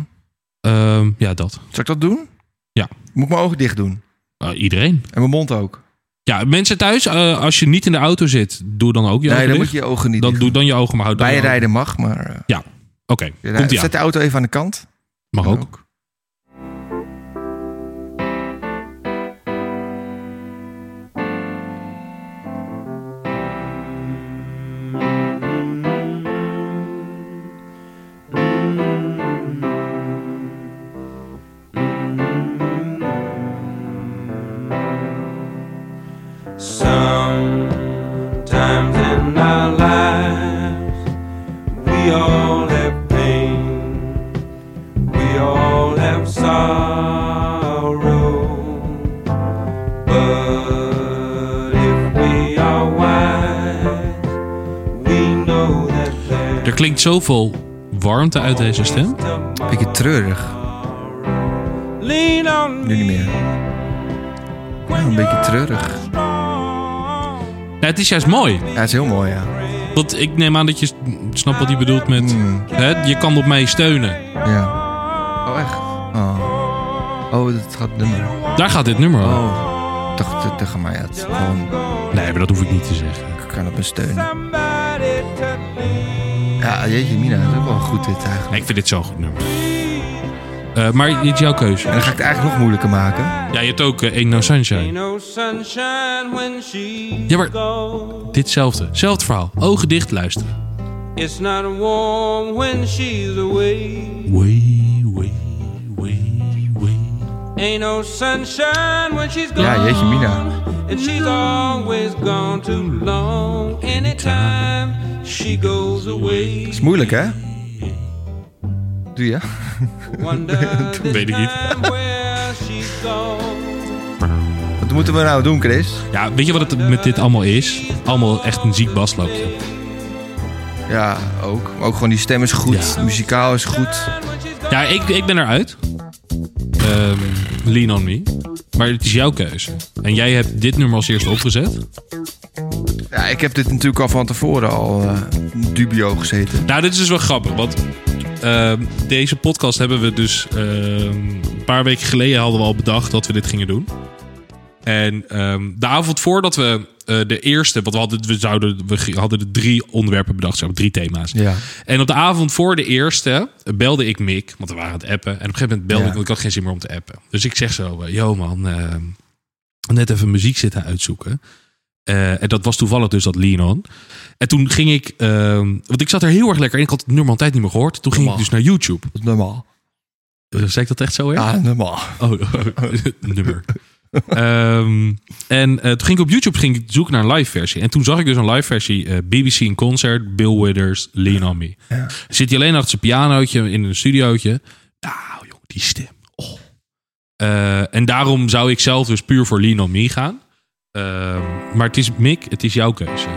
Ehm, ja, dat. Zal ik dat doen? Ja. Moet ik mijn ogen dicht doen? Uh, iedereen. En mijn mond ook? Ja, mensen thuis, eh, als je niet in de auto zit, doe dan ook je nee, ogen dan dicht. moet je je ogen niet dan dicht doe dan je ogen, maar houd dan je ogen- Bijrijden mag, maar... eh, Ja, oké. Zet de auto even aan de kant. Mag ook. Klinkt zoveel warmte uit deze stem. Beetje treurig. Nu niet meer. Ja, een beetje treurig. Ja, het is juist mooi. Ja, het is heel mooi, ja. Want ik neem aan dat je snapt wat hij bedoelt met... Mm, Hè, je kan op mij steunen. ja. Oh, echt? Oh. Oh, dat gaat het nummer. Daar gaat dit nummer over. Oh. Dacht, tegen mij uit. Gewoon, Nee, maar dat hoef ik niet te zeggen. ik kan op me steunen. Ja, jeetje, Mina, dat is ook wel goed dit eigenlijk. Nee, ik vind dit zo'n goed nummer. Eh, maar dit is jouw keuze. En dan ga ik het eigenlijk nog moeilijker maken. Ja, je hebt ook eh, Ain't No Sunshine. Ain't no sunshine when she's Ja, maar- gone. Ditzelfde. Zelfde verhaal. Ogen dicht luisteren. It's not warm when she's away. Way, way, way, way. Ain't no sunshine when she's gone. Ja, jeetje, Mina. And she's always gone too long. Anytime she goes away. is moeilijk, hè? Doe je? <laughs> Weet ik niet. Wat moeten we nou doen, Chris? Ja, weet je wat het met dit allemaal is? Allemaal echt een ziek basloopje. Ja, ook. Maar ook gewoon die stem is goed. Ja. Muzikaal is goed. Ja, ik, ik ben eruit. Ehm, lean on me. Maar het is jouw keuze. En jij hebt dit nummer als eerste opgezet. Ja, ik heb dit natuurlijk al van tevoren al eh, dubio gezeten. Nou, dit is dus wel grappig. Want ehm, deze podcast hebben we dus... ehm, een paar weken geleden hadden we al bedacht dat we dit gingen doen. En ehm, de avond voordat we eh, de eerste... Want we hadden, we, zouden, we hadden de drie onderwerpen bedacht. Zo, drie thema's. Ja. En op de avond voor de eerste belde ik Mick, want we waren aan het appen. En op een gegeven moment belde Ja. ik, want ik had geen zin meer om te appen. Dus ik zeg zo, eh, yo man, net even muziek zitten uitzoeken. Eh, en dat was toevallig dus dat Lean On. En toen ging ik, ehm, want ik zat er heel erg lekker in. Ik had het nummer al een tijd niet meer gehoord. Toen ging ik dus naar YouTube. Normaal. Uh, Zeg ik dat echt zo? Ja. Ja, normaal. Oh, <laughs> nummer. Ehm, en eh, toen ging ik op YouTube ging ik zoeken naar een live versie. En toen zag ik dus een live versie. eh, BBC in concert, Bill Withers, Lean on Me. Zit hij alleen achter zijn pianootje in een studiootje. Nou, jongen, die stem. Oh. Eh, en daarom zou ik zelf dus puur voor Lean on Me gaan. Ehm, maar het is Mick, het is jouw keuze.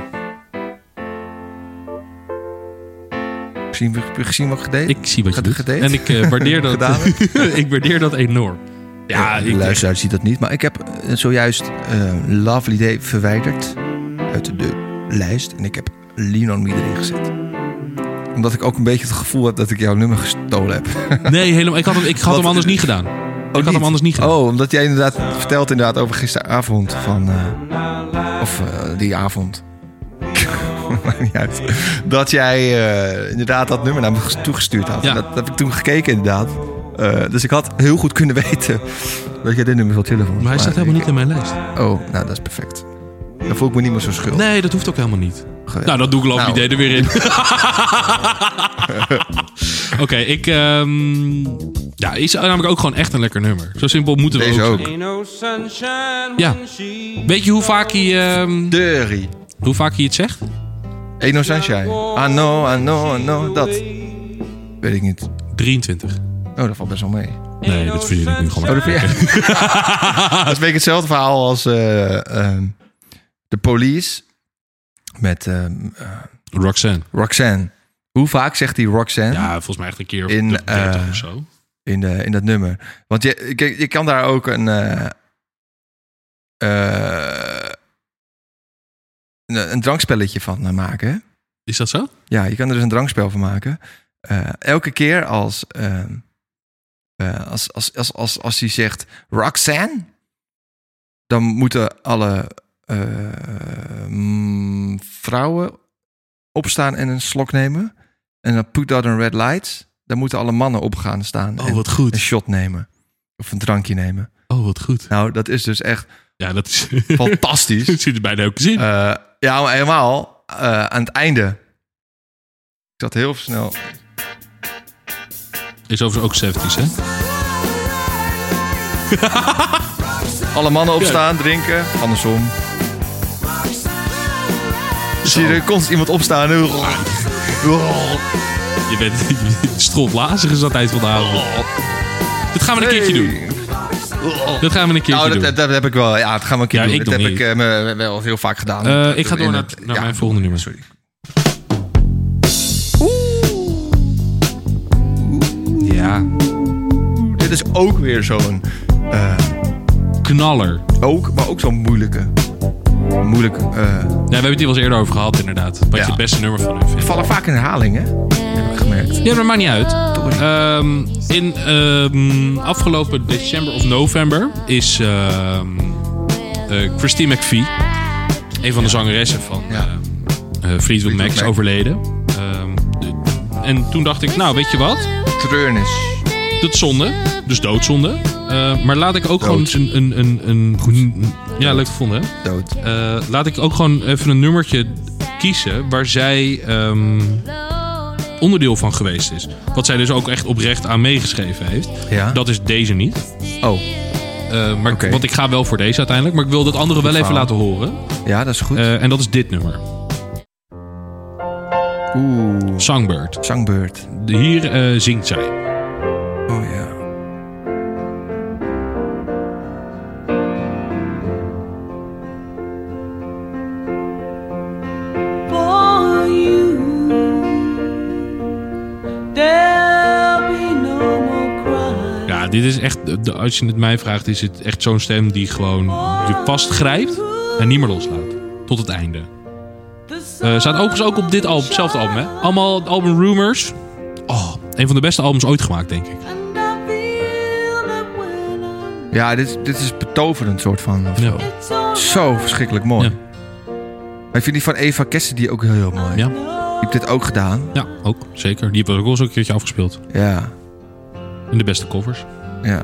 Gezien, gezien wat gedaan? Ik zie wat je doet. gedate? En ik eh, waardeer <laughs> dat. <laughs> Ik waardeer dat enorm. Ja, de ik, luisteraar ziet dat niet. Maar ik heb eh, zojuist eh, Lovely Day verwijderd uit de lijst. En ik heb Lean on Me erin gezet. Omdat ik ook een beetje het gevoel heb dat ik jouw nummer gestolen heb. nee, helemaal. Ik had hem, ik had <laughs> Wat- hem anders niet gedaan. Ik had hem anders niet gedaan. Oh, omdat jij inderdaad vertelt inderdaad over gisteravond van... eh, of eh, die avond. <laughs> Maakt niet uit. Dat jij eh, inderdaad dat nummer naar me ges- toegestuurd had. Ja. Dat, dat heb ik toen gekeken inderdaad. Dus ik had heel goed kunnen <laughs> weten dat jij dit nummer tillen vond. Maar hij staat helemaal niet in mijn lijst. Oh, nou dat is perfect. Dan voel ik me niet meer zo schuldig. Nee, dat hoeft ook helemaal niet. Geweldig. Nou, dat doe ik Nou. idee er weer in. <laughs> Oké, ik... ehm, ja, is namelijk ook gewoon echt een lekker nummer. Zo simpel moeten we Deze ook. no Ja. Weet je hoe vaak hij, ehm, Derry. hoe vaak hij het zegt? Ain't no sunshine. I know, I know, I know. Dat weet ik niet. 23. Oh, dat valt best wel mee. Nee, dat verzin ik nu gewoon. Oh, dat vind <laughs> dat is een hetzelfde verhaal als eh, ehm, de police met eh, Roxanne. Roxanne. Hoe vaak zegt hij Roxanne Ja, volgens mij echt een keer of In, 30 eh, of zo. in, de, in dat nummer? Want je, je, je kan daar ook een, eh, eh, een, een drankspelletje van eh, maken. Is dat zo? Ja, je kan er dus een drankspel van maken. Eh, elke keer als, ehm, eh, als, als, als, als, als hij zegt Roxanne, dan moeten alle eh, mm, vrouwen opstaan en een slok nemen. En dan put out een red light. Dan moeten alle mannen opgaan staan Oh, en wat een goed. shot nemen. Of een drankje nemen. Oh, wat goed. Nou, dat is dus echt Ja, dat is... <laughs> <laughs> fantastisch. Het zit er bijna ook zin. Eh, ja, maar helemaal eh, aan het einde. Ik zat heel snel. Is overigens ook 70s, hè? <laughs> Alle mannen opstaan, drinken. Andersom. Zie je er constant iemand opstaan. Je bent <laughs> strotlazig is dat tijd van de avond. Dit gaan we een keertje doen. Dat gaan we een keertje Nou, doen. dat, dat heb ik wel. Ja, dat gaan we een keer Ja, doen. ik dat heb niet. ik eh, wel heel vaak gedaan. Eh, ik ga door naar, naar ja, mijn volgende nummer. Sorry. Ja. Dit is ook weer zo'n... eh, Knaller. ook, maar ook zo'n moeilijke. Moeilijk. eh Ja, we hebben het hier wel eens eerder over gehad, inderdaad. Wat Ja. je het beste nummer van hun vindt. vallen vaak in herhalingen. Heb ik gemerkt. Ja, maar dat maakt niet uit. Ehm, in ehm, afgelopen december of november is eh, Christine McVie, een van de zangeressen van Ja. eh, eh, Fleetwood Mac, is Mac. overleden. De- en toen dacht ik, nou, weet je wat? Treurnis. Dat is zonde. Dus doodzonde. Eh, maar laat ik ook Dood. gewoon een... een, een, een ja, leuk gevonden, hè? Dood. Eh, laat ik ook gewoon even een nummertje kiezen waar zij ehm, onderdeel van geweest is. Wat zij dus ook echt oprecht aan meegeschreven heeft. Ja. Dat is deze niet. Oh, Eh, maar. Want ik ga wel voor deze uiteindelijk. Maar ik wil dat andere wel even laten horen. ja, dat is goed. En dat is dit nummer. Oeh. Songbird. Songbird. Hier zingt zij. Als je het mij vraagt, is het echt zo'n stem die gewoon je vastgrijpt en niet meer loslaat. Tot het einde. Eh staat overigens ook op dit album, hetzelfde album, hè? Allemaal het album Rumors. Oh, een van de beste albums ooit gemaakt, denk ik. Ja, dit, dit is betoverend soort van. Ja. zo. verschrikkelijk mooi. Ja. Maar ik vind die van Eva Cassidy ook heel mooi. Ja. Die heeft dit ook gedaan. Ja, ook, zeker. Die hebben we ook wel eens een keertje afgespeeld. Ja. In de beste covers. Ja.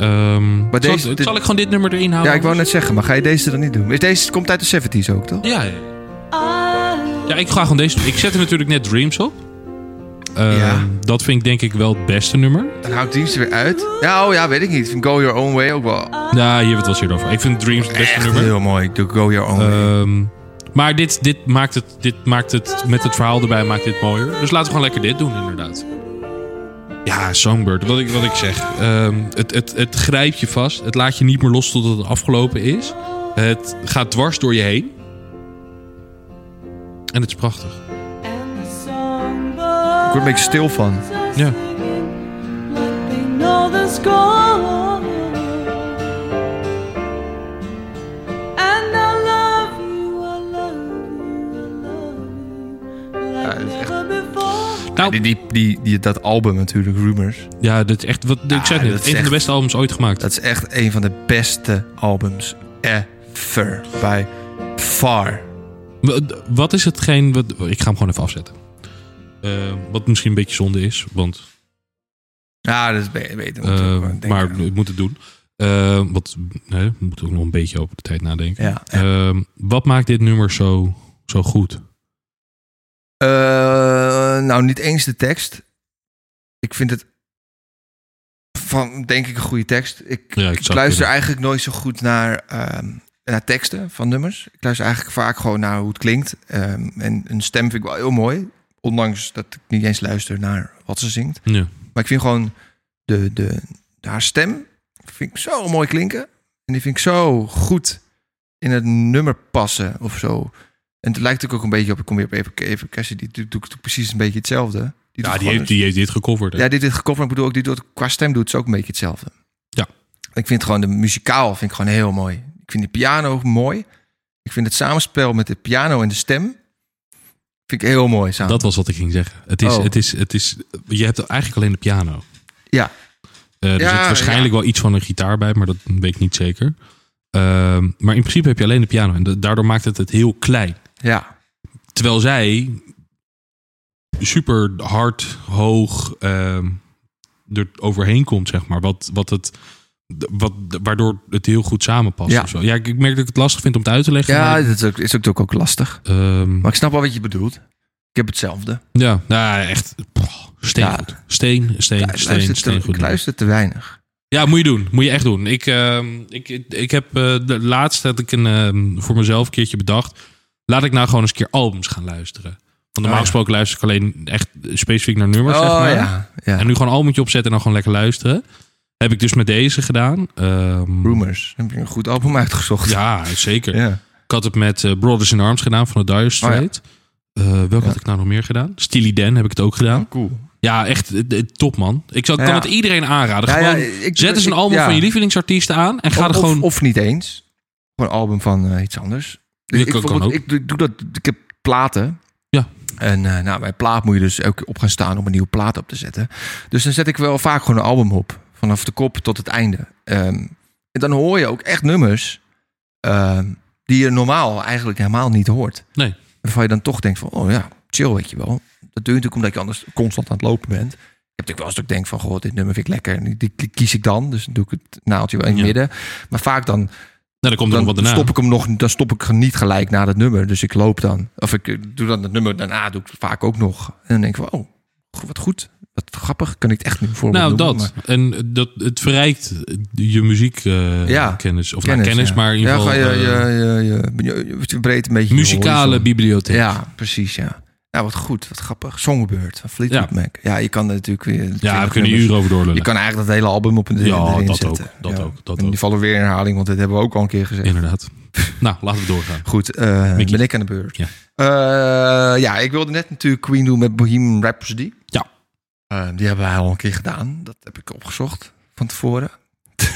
Ehm, Maar zal, deze- dit- zal ik gewoon dit nummer erin houden? ja, ik wou net zeggen, maar ga je deze dan niet doen? Is deze komt uit de 70s ook, toch? Ja, ja. Ik ga gewoon deze doen. Ik zette natuurlijk net Dreams op. Ehm, Ja. Dat vind ik denk ik wel het beste nummer. Dan houdt Dreams er weer uit. Ja, oh ja, weet ik niet. Ik vind Go Your Own Way ook wel Ja, hier hebben het wel eens eerder over. Ik vind Dreams het beste echt nummer. heel mooi. Ik doe Go Your Own Way. Ehm, maar dit, dit, maakt het, dit maakt het, met het verhaal erbij, maakt dit mooier. Dus laten we gewoon lekker dit doen, inderdaad. Ja, Songbird, wat ik, wat ik zeg. Ehm, het, het, het grijpt je vast. Het laat je niet meer los totdat het afgelopen is. Het gaat dwars door je heen. En het is prachtig. Ik word een beetje stil van. Ja. Nou, Die, die, die, die, dat album natuurlijk, Rumors. ja, dit is echt, wat, ik zeg dat is een van de beste albums ooit gemaakt. Dat is echt een van de beste albums ever. Bij far. Wat- is hetgeen... Wat, ik ga hem gewoon even afzetten. Eh, wat misschien een beetje zonde is, want Ja, dat is be- beter. Eh, maar ik moet het doen. Eh, wat, nee, we moeten ook nog een beetje over de tijd nadenken. Ja. Wat maakt dit nummer zo, zo goed? Eh, nou, niet eens de tekst. Ik vind het van, denk ik, een goede tekst. Ik, Ja, luister eigenlijk nooit zo goed naar, ehm, naar teksten van nummers. Ik luister eigenlijk vaak gewoon naar hoe het klinkt. Ehm, en een stem vind ik wel heel mooi. Ondanks dat ik niet eens luister naar wat ze zingt. Ja. Maar ik vind gewoon de, de, haar stem vind ik zo mooi klinken. En die vind ik zo goed in het nummer passen of zo. En het lijkt natuurlijk ook een beetje op, ik kom weer op even, even Cassidy, die doet, precies een beetje hetzelfde. Die Ja, die heeft, die heeft dit gecoverd. hè? ja, dit is gecoverd. Ik bedoel, ook die doet, qua stem doet ze ook een beetje hetzelfde. Ja. Ik vind gewoon de muzikaal vind ik gewoon heel mooi. Ik vind de piano mooi. Ik vind het samenspel met de piano en de stem vind ik heel mooi samen. Dat was wat ik ging zeggen. Het is, Oh. het is, het is, je hebt eigenlijk alleen de piano. Ja. Eh, er Ja, zit waarschijnlijk ja. wel iets van een gitaar bij, maar dat weet ik niet zeker. Ehm, maar in principe heb je alleen de piano. En da- daardoor maakt het het heel klein. Ja. Terwijl zij super hard, hoog ehm, er overheen komt, zeg maar. Wat, wat het, wat, waardoor het heel goed samenpast. Ja. of zo. ja ik, merk dat ik het lastig vind om het uit te leggen. Ja, dat is ook, is ook, ook, lastig. Ehm, Maar ik snap wel wat je bedoelt. Ik heb hetzelfde. ja, nou, echt. Steen, steen, Ja, steen, luister, steen, te, goed. ik luister te weinig. Ja, moet je doen. Moet je echt doen. Ik, ehm, ik, ik heb eh, de laatste had ik een, voor mezelf een keertje bedacht. Laat ik nou gewoon eens een keer albums gaan luisteren. Want normaal Oh, gesproken luister ik alleen echt specifiek naar nummers, zeg maar. Oh, ja. ja. En nu gewoon een albumtje opzetten en dan gewoon lekker luisteren. Heb ik dus met deze gedaan. Ehm, Rumors. Heb je een goed album uitgezocht. Ja, zeker. Ja. Ik had het met eh, Brothers in Arms gedaan van de Dire Straits. Eh, welke Oh, Ja. had ik nou nog meer gedaan? Steely Dan heb ik het ook gedaan. cool. Ja, echt eh, top man. Ik zou, kan het iedereen aanraden. Gewoon, ik- zet eens een album van je lievelingsartiesten aan en ga er of, gewoon... of niet eens. Gewoon een album van iets anders. Dus ik, kan- ook. ik doe, dat. Ik heb platen. Ja. En eh, nou, bij plaat moet je dus ook op gaan staan om een nieuwe plaat op te zetten. Dus dan zet ik wel vaak gewoon een album op. Vanaf de kop tot het einde. Ehm, en dan hoor je ook echt nummers ehm, die je normaal eigenlijk helemaal niet hoort. Nee. Waarvan je dan toch denkt van, oh ja, chill weet je wel. Dat doe je natuurlijk omdat je anders constant aan het lopen bent. Ik heb natuurlijk wel eens dat ik denk van, goh, dit nummer vind ik lekker. En die, die kies ik dan. Dus dan doe ik het naaldje wel in het Ja. midden. Maar vaak dan, Nou, dan komt er nog dan wat daarna. stop ik hem nog, dan stop ik niet gelijk na dat nummer. Dus ik loop dan. Of ik eh, doe dan het nummer daarna, doe ik het vaak ook nog. En dan denk ik van, oh, wat goed. Wat grappig, kan ik het echt niet voorbeeld Nou, dat. maar- En dat, het verrijkt je muziekkennis. Ja, kennis. Of kennis, kennis ja. maar in ieder ja, geval je, eh, je, je, je, je, een beetje je muzikale bibliotheek. Ja, precies, ja. Nou, wat goed, wat grappig. Songbird van Fleetwood Ja. Mac. Ja, je kan er natuurlijk weer... Ja, 20 we kunnen uren over doorlullen. Je kan eigenlijk dat hele album op een Ja, erin dat zetten. ook, dat ook, dat en ook. die vallen weer in herhaling, want dit hebben we ook al een keer gezegd. Inderdaad. <laughs> nou, laten we doorgaan. Goed, eh ben ik aan de beurt. Ja. Eh, ja, ik wilde net natuurlijk Queen doen met Bohemian Rhapsody. Ja. Eh, die hebben wij al een keer gedaan. Dat heb ik opgezocht van tevoren. <laughs>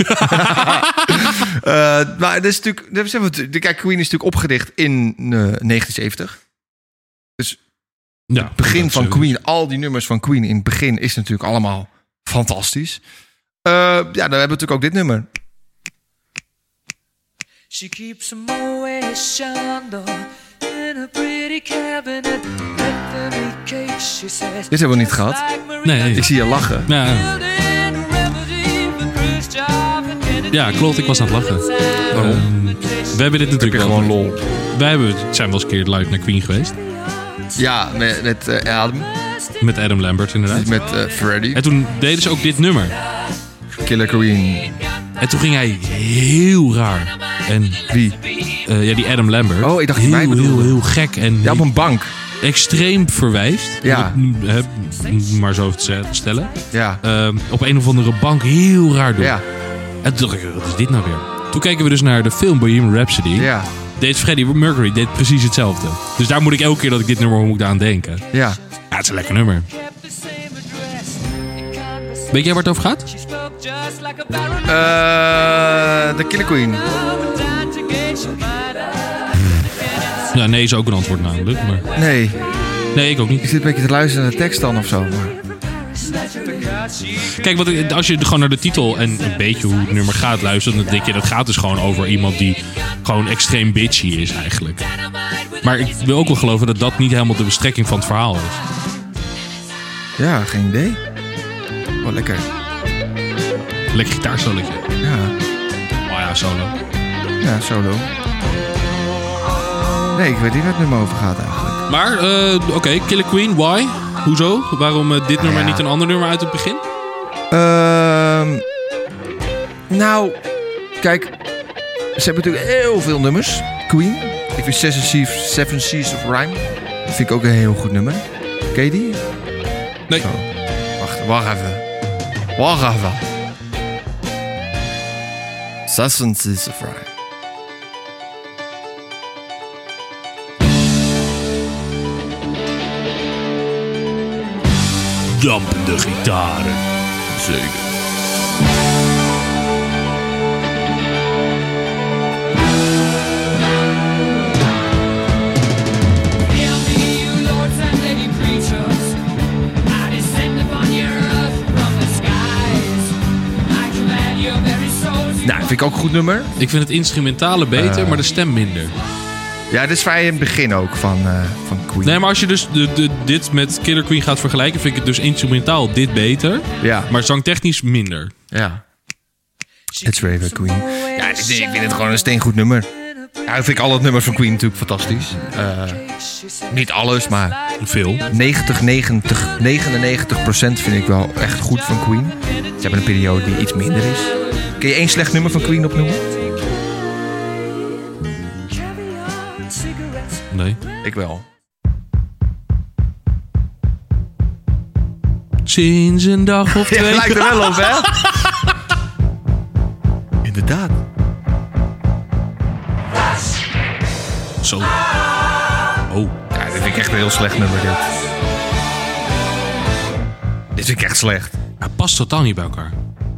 Eh, maar dat is natuurlijk... Kijk, Queen is natuurlijk opgericht in eh, 1970. Ja, Het begin van is- Queen, al die nummers van Queen in het begin is natuurlijk allemaal fantastisch. Eh, ja, dan hebben we natuurlijk ook dit nummer. She keeps a Moet Chandon in a pretty cabinet. Cake, she says. Dit hebben we niet gehad. Nee. Ik zie je lachen. Ja. Ja, klopt, ik was aan het lachen. Waarom? we hebben dit Heb natuurlijk gewoon lol. Wij hebben, zijn wel eens een keer live naar Queen geweest. Ja, met, met eh, Adam. Met Adam Lambert inderdaad. Met eh, Freddie. En toen deden ze ook dit nummer. Killer Queen. En toen ging hij heel raar. En Wie? eh, ja, die Adam Lambert. Oh, ik dacht heel, mij heel, bedoelde. heel gek en Ja, op een bank. extreem verwijfd. Ja. Het, maar zo te stellen. Ja. Ehm, op een of andere bank heel raar doen. Ja. En toen dacht ik, wat is dit nou weer? Toen keken we dus naar de film Bohemian Rhapsody. Ja. Deed Freddie Mercury deed precies hetzelfde. Dus daar moet ik elke keer dat ik dit nummer hoor, moet ik aan denken. Ja. Ja, het is een lekker nummer. Weet jij waar het over gaat? Eh, de Killer Queen. Mind. Ja, nee is ook een antwoord namelijk. Maar... Nee. Nee, ik ook Ik niet. zit een beetje te luisteren naar de tekst dan of zo. Maar... Kijk, wat, als je gewoon naar de titel en een beetje hoe het nummer gaat luistert... dan denk je, dat gaat dus gewoon over iemand die gewoon extreem bitchy is eigenlijk. Maar ik wil ook wel geloven dat dat niet helemaal de bestrekking van het verhaal is. Ja, geen idee. Oh, lekker. Lekker gitaarsoletje. Ja. Oh ja, solo. Ja, solo. Nee, ik weet niet waar het nummer over gaat eigenlijk. Maar, eh, oké, Killer Queen, why? Hoezo? Waarom eh, dit nummer ja. niet een ander nummer uit het begin? Ehm nou, kijk. Ze hebben natuurlijk heel veel nummers. Queen. Ik vind Seven Seas, Seven Seas of Rhyme. Dat vind ik ook een heel goed nummer. Ken je die? Nee. Zo. Wacht, wacht even. Wacht even. Seven Seas of Rhyme. Your very souls. Nou, vind ik ook een goed nummer. Ik vind het instrumentale beter, Eh. maar de stem minder. Ja, dit is vrij in het begin ook van, eh, van Queen. Nee, maar als je dus de, de, dit met Killer Queen gaat vergelijken, vind ik het dus instrumentaal dit beter, Ja, maar zangtechnisch minder. ja. It's Raven Queen. Ja, ik, ik vind het gewoon een steengoed nummer. Ja, ik vind alle nummers van Queen natuurlijk fantastisch. Eh, niet alles, maar Veel. 90, 90, 99 procent vind ik wel echt goed van Queen. Ze hebben een periode die iets minder is. Kun je één slecht nummer van Queen opnoemen? Nee. Ik wel. Sinds een dag of <laughs> Ja, twee. lijkt er wel op, hè? <laughs> Inderdaad. Zo. Oh. Ja, dit vind ik echt een heel slecht nummer, dit. Dit vind ik echt slecht. Hij past totaal niet bij elkaar.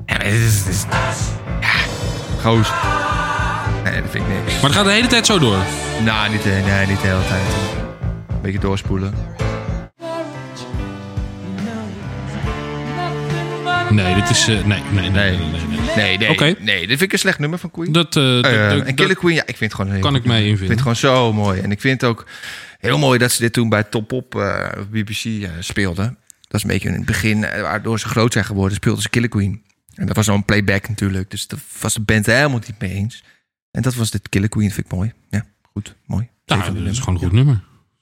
Ja, maar dit is... Dit is ja, goos. Nee, dat vind ik niks. Maar het gaat de hele tijd zo door. Nou, niet, de- nee, niet de hele tijd. Een beetje doorspoelen. Nee, dit is... eh, nee, nee, nee, nee, Nee. nee, nee, nee. Nee, nee. Oké. Nee, dit vind ik een slecht nummer van Queen. Dat, eh, dat- Eh, dat- en Killer Queen, ja, ik vind het gewoon heel kan ik invinden. Ik vind het gewoon zo mooi. En ik vind het ook heel mooi dat ze dit toen bij Top Op eh, op BBC eh, speelden. Dat is een beetje in het begin, eh, waardoor ze groot zijn geworden, speelden ze Killer Queen. En dat was al een playback natuurlijk. Dus daar was de band helemaal niet mee eens. En dat was dit Killer Queen, vind ik mooi. Ja, goed, mooi. Ja, dat is gewoon een goed nummer.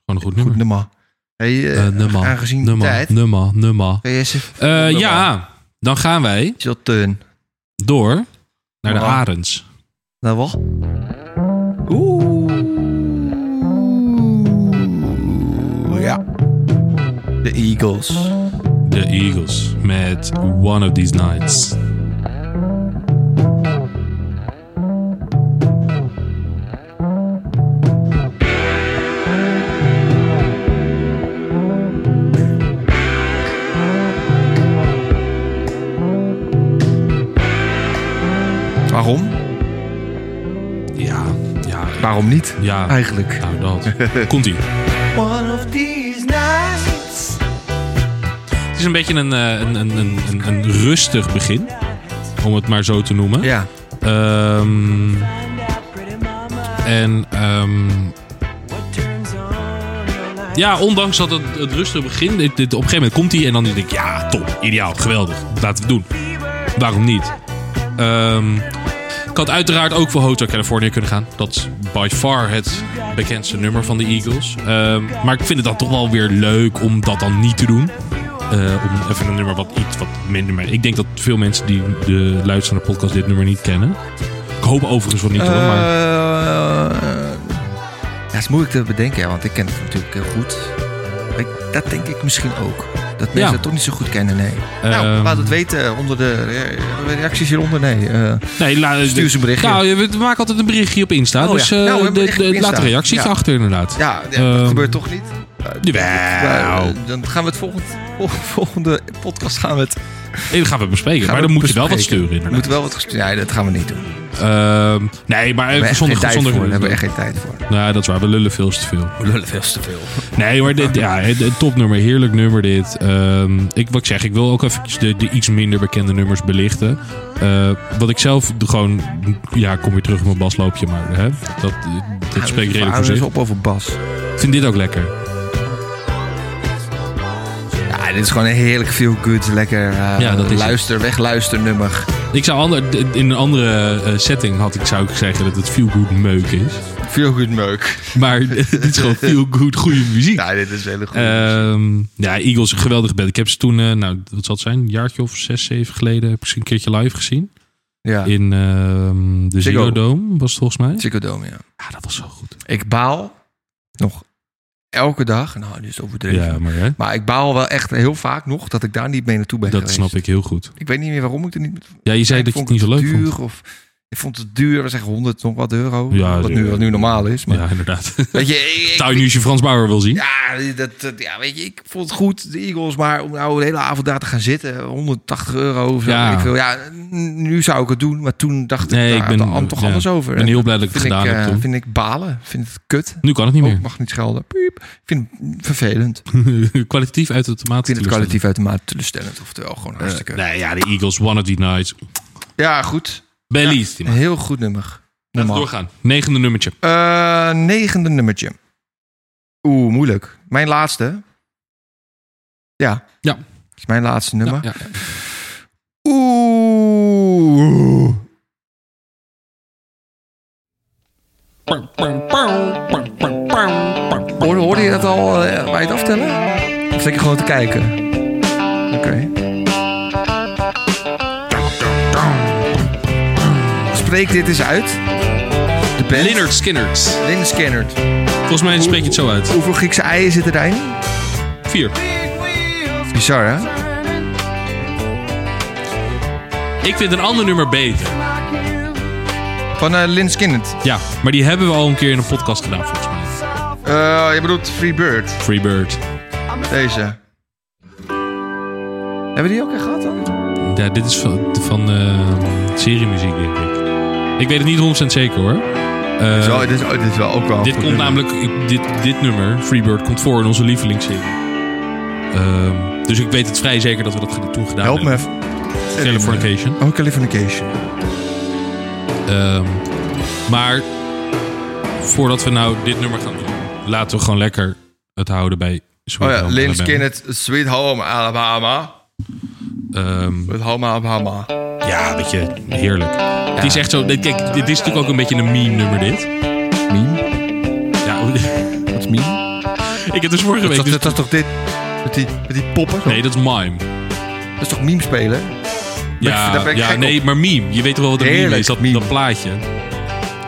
Gewoon een goed nummer. Goed nummer. Hey, Eh, nummer, aangezien nummer, tijd. nummer, Eh, nummer. ja, dan gaan wij turn? door naar de. Arends. Nou wat? Oeh. Ja. De Eagles. De Eagles met One of These Nights. Waarom niet? ja. Eigenlijk. Nou, dat. <laughs> Komt-ie. One of these nights. Het is een beetje een, eh, een, een, een, een, een rustig begin. Om het maar zo te noemen. Ja. Ehm, en ehm, ja, ondanks dat het, het rustig begin, dit, dit, op een gegeven moment komt hij en dan denk ik, ja, top, ideaal, geweldig, laten we het doen. Waarom niet? Ehm, ik had uiteraard ook voor Hotel California kunnen gaan. Dat is by far het bekendste nummer van de Eagles. Ehm, maar ik vind het dan toch wel weer leuk om dat dan niet te doen. Eh, om even een nummer wat iets wat minder... Ik denk dat veel mensen die de luisteren naar de podcast dit nummer niet kennen. Ik hoop overigens wel niet hoor, maar... Eh, het is moeilijk te bedenken, want ik ken het natuurlijk heel goed. Ik, dat denk ik misschien ook. Dat mensen Ja. toch niet zo goed kennen, nee. nou, Ehm, laat het weten onder de reacties hieronder, nee. eh, Nee, la- Stuur ze een berichtje. Nou, we maken altijd een berichtje op Insta. Oh, dus eh, Nou, hebben de- de- Insta. laat een Ja. achter inderdaad. ja, ja, Ehm, dat gebeurt toch niet? Jawel. eh, dan gaan we het volgende, <laughs> volgende podcast gaan we het Nee, dat gaan we bespreken. gaan maar we dan moet je wel wat bespreken. sturen inderdaad. moeten wel wat gestuurd. Nee, dat gaan we niet doen. Ehm, nee, maar We zonder... Daar hebben we echt geen tijd voor. Nou, dat is waar. We lullen veel te veel. We lullen veel te veel. Nee, maar dit, ja, topnummer. Heerlijk nummer dit. Ehm, ik, wat ik zeg, ik wil ook eventjes de, de iets minder bekende nummers belichten. Eh, wat ik zelf gewoon... Ja, kom weer terug op mijn basloopje, maar hè, dat, dat spreekt redelijk voor zich. op over Bas. Ik vind dit ook lekker. Ja, dit is gewoon een heerlijk feel good, lekker eh, Ja, dat is luister, wegluister nummer. Ik zou ander, in een andere eh, setting had ik, zou ik zeggen dat het feel good meuk is. Feel good meuk. Maar <laughs> dit is gewoon feel good goede muziek. Ja, dit is hele goed. Ehm, ja, Eagles een geweldige band. Ik heb ze toen, eh, nou, wat zal het zijn, een jaartje of zes, zeven geleden, heb ik ze een keertje live gezien. ja, In ehm, de Ziggo. Ziggo Dome was het volgens mij. Ziggo Dome, ja. Ja, dat was zo goed. Ik baal nog elke dag. Nou, dit is overdreven. Ja, maar hè, Maar ik baal wel echt heel vaak nog dat ik daar niet mee naartoe ben dat geweest. snap ik heel goed. Ik weet niet meer waarom ik er niet... Ja, je zei dat je het niet zo leuk vond. Of, ik vond het duur, we zeggen 100 nog wat euro. Ja, wat, nu, wat nu normaal is. Maar Ja, inderdaad. <laughs> weet je, <laughs> ik, ik- Nou, nu als je Frans Bauer wil zien. Ja, dat, ja, weet je, ik vond het goed, de Eagles, maar om nou de hele avond daar te gaan zitten, 180 euro of. Ja. Ik wil, ja, nu zou ik het doen, maar toen dacht Nee, ik ik daar ben- dan toch ja, anders over. ik ben heel blij dat ik het gedaan ik, heb eh, toen. Vind ik balen, vind het kut. Nu kan het niet Oh, meer. mag niet schelden. Piep. Ik vind het vervelend. <laughs> kwalitatief uit de tomaat. Ik vind het kwalitatief uit de maat teleurstellend, oftewel gewoon hartstikke. nee, ja, de Eagles, One of the Nights. Ja, goed. Bellissimo. Een heel goed nummer. Laten we doorgaan. Negende nummertje. Eh, negende nummertje. Oeh, moeilijk. Mijn laatste. Ja. Ja. is mijn laatste nummer. Ja, ja. Oeh. Hoorde, hoorde je dat al eh, bij het aftellen? Of zit je gewoon te kijken? Oké. Spreek dit eens uit. De band. Leonard Skinnert. Skynyrd. Volgens mij spreek je het zo uit. Hoeveel Griekse eieren zitten erin? Vier. Bizar, hè? Ik vind een ander nummer beter. Van uh, Lynn Skynyrd. Ja, maar die hebben we al een keer in een podcast gedaan volgens mij. Eh, je bedoelt Free Bird. Free Bird. Deze. Hebben we die ook echt gehad dan? Ja, dit is van, van eh, seriemuziek, denk ik. Ik weet het niet 100% zeker hoor. Eh, Zo, dit, is, oh, dit is wel ook wel. een dit komt nummer. namelijk, dit, dit nummer, Freebird, komt voor in onze lievelingsserie. Ehm, dus ik weet het vrij zeker dat we dat toen gedaan Help me hebben. even. Californication. Oh, Californication. Ehm, maar voordat we nou dit nummer gaan doen, laten we gewoon lekker het houden bij Sweet Oh ja, Home Sweet Home Alabama. Ehm, Sweet Home Alabama. ja, weet je, heerlijk. Het is echt zo, kijk, dit is natuurlijk ook een beetje een meme nummer dit. Meme? Ja, <laughs> Wat is meme? ik heb dus vorige Dat, week... is Dus, dat is toch dit? Met die, met die poppen? Nee, dat is mime. Dat is toch meme spelen? Ja, ja nee, maar meme. Je weet toch wel wat een meme is? Dat, meme. dat plaatje.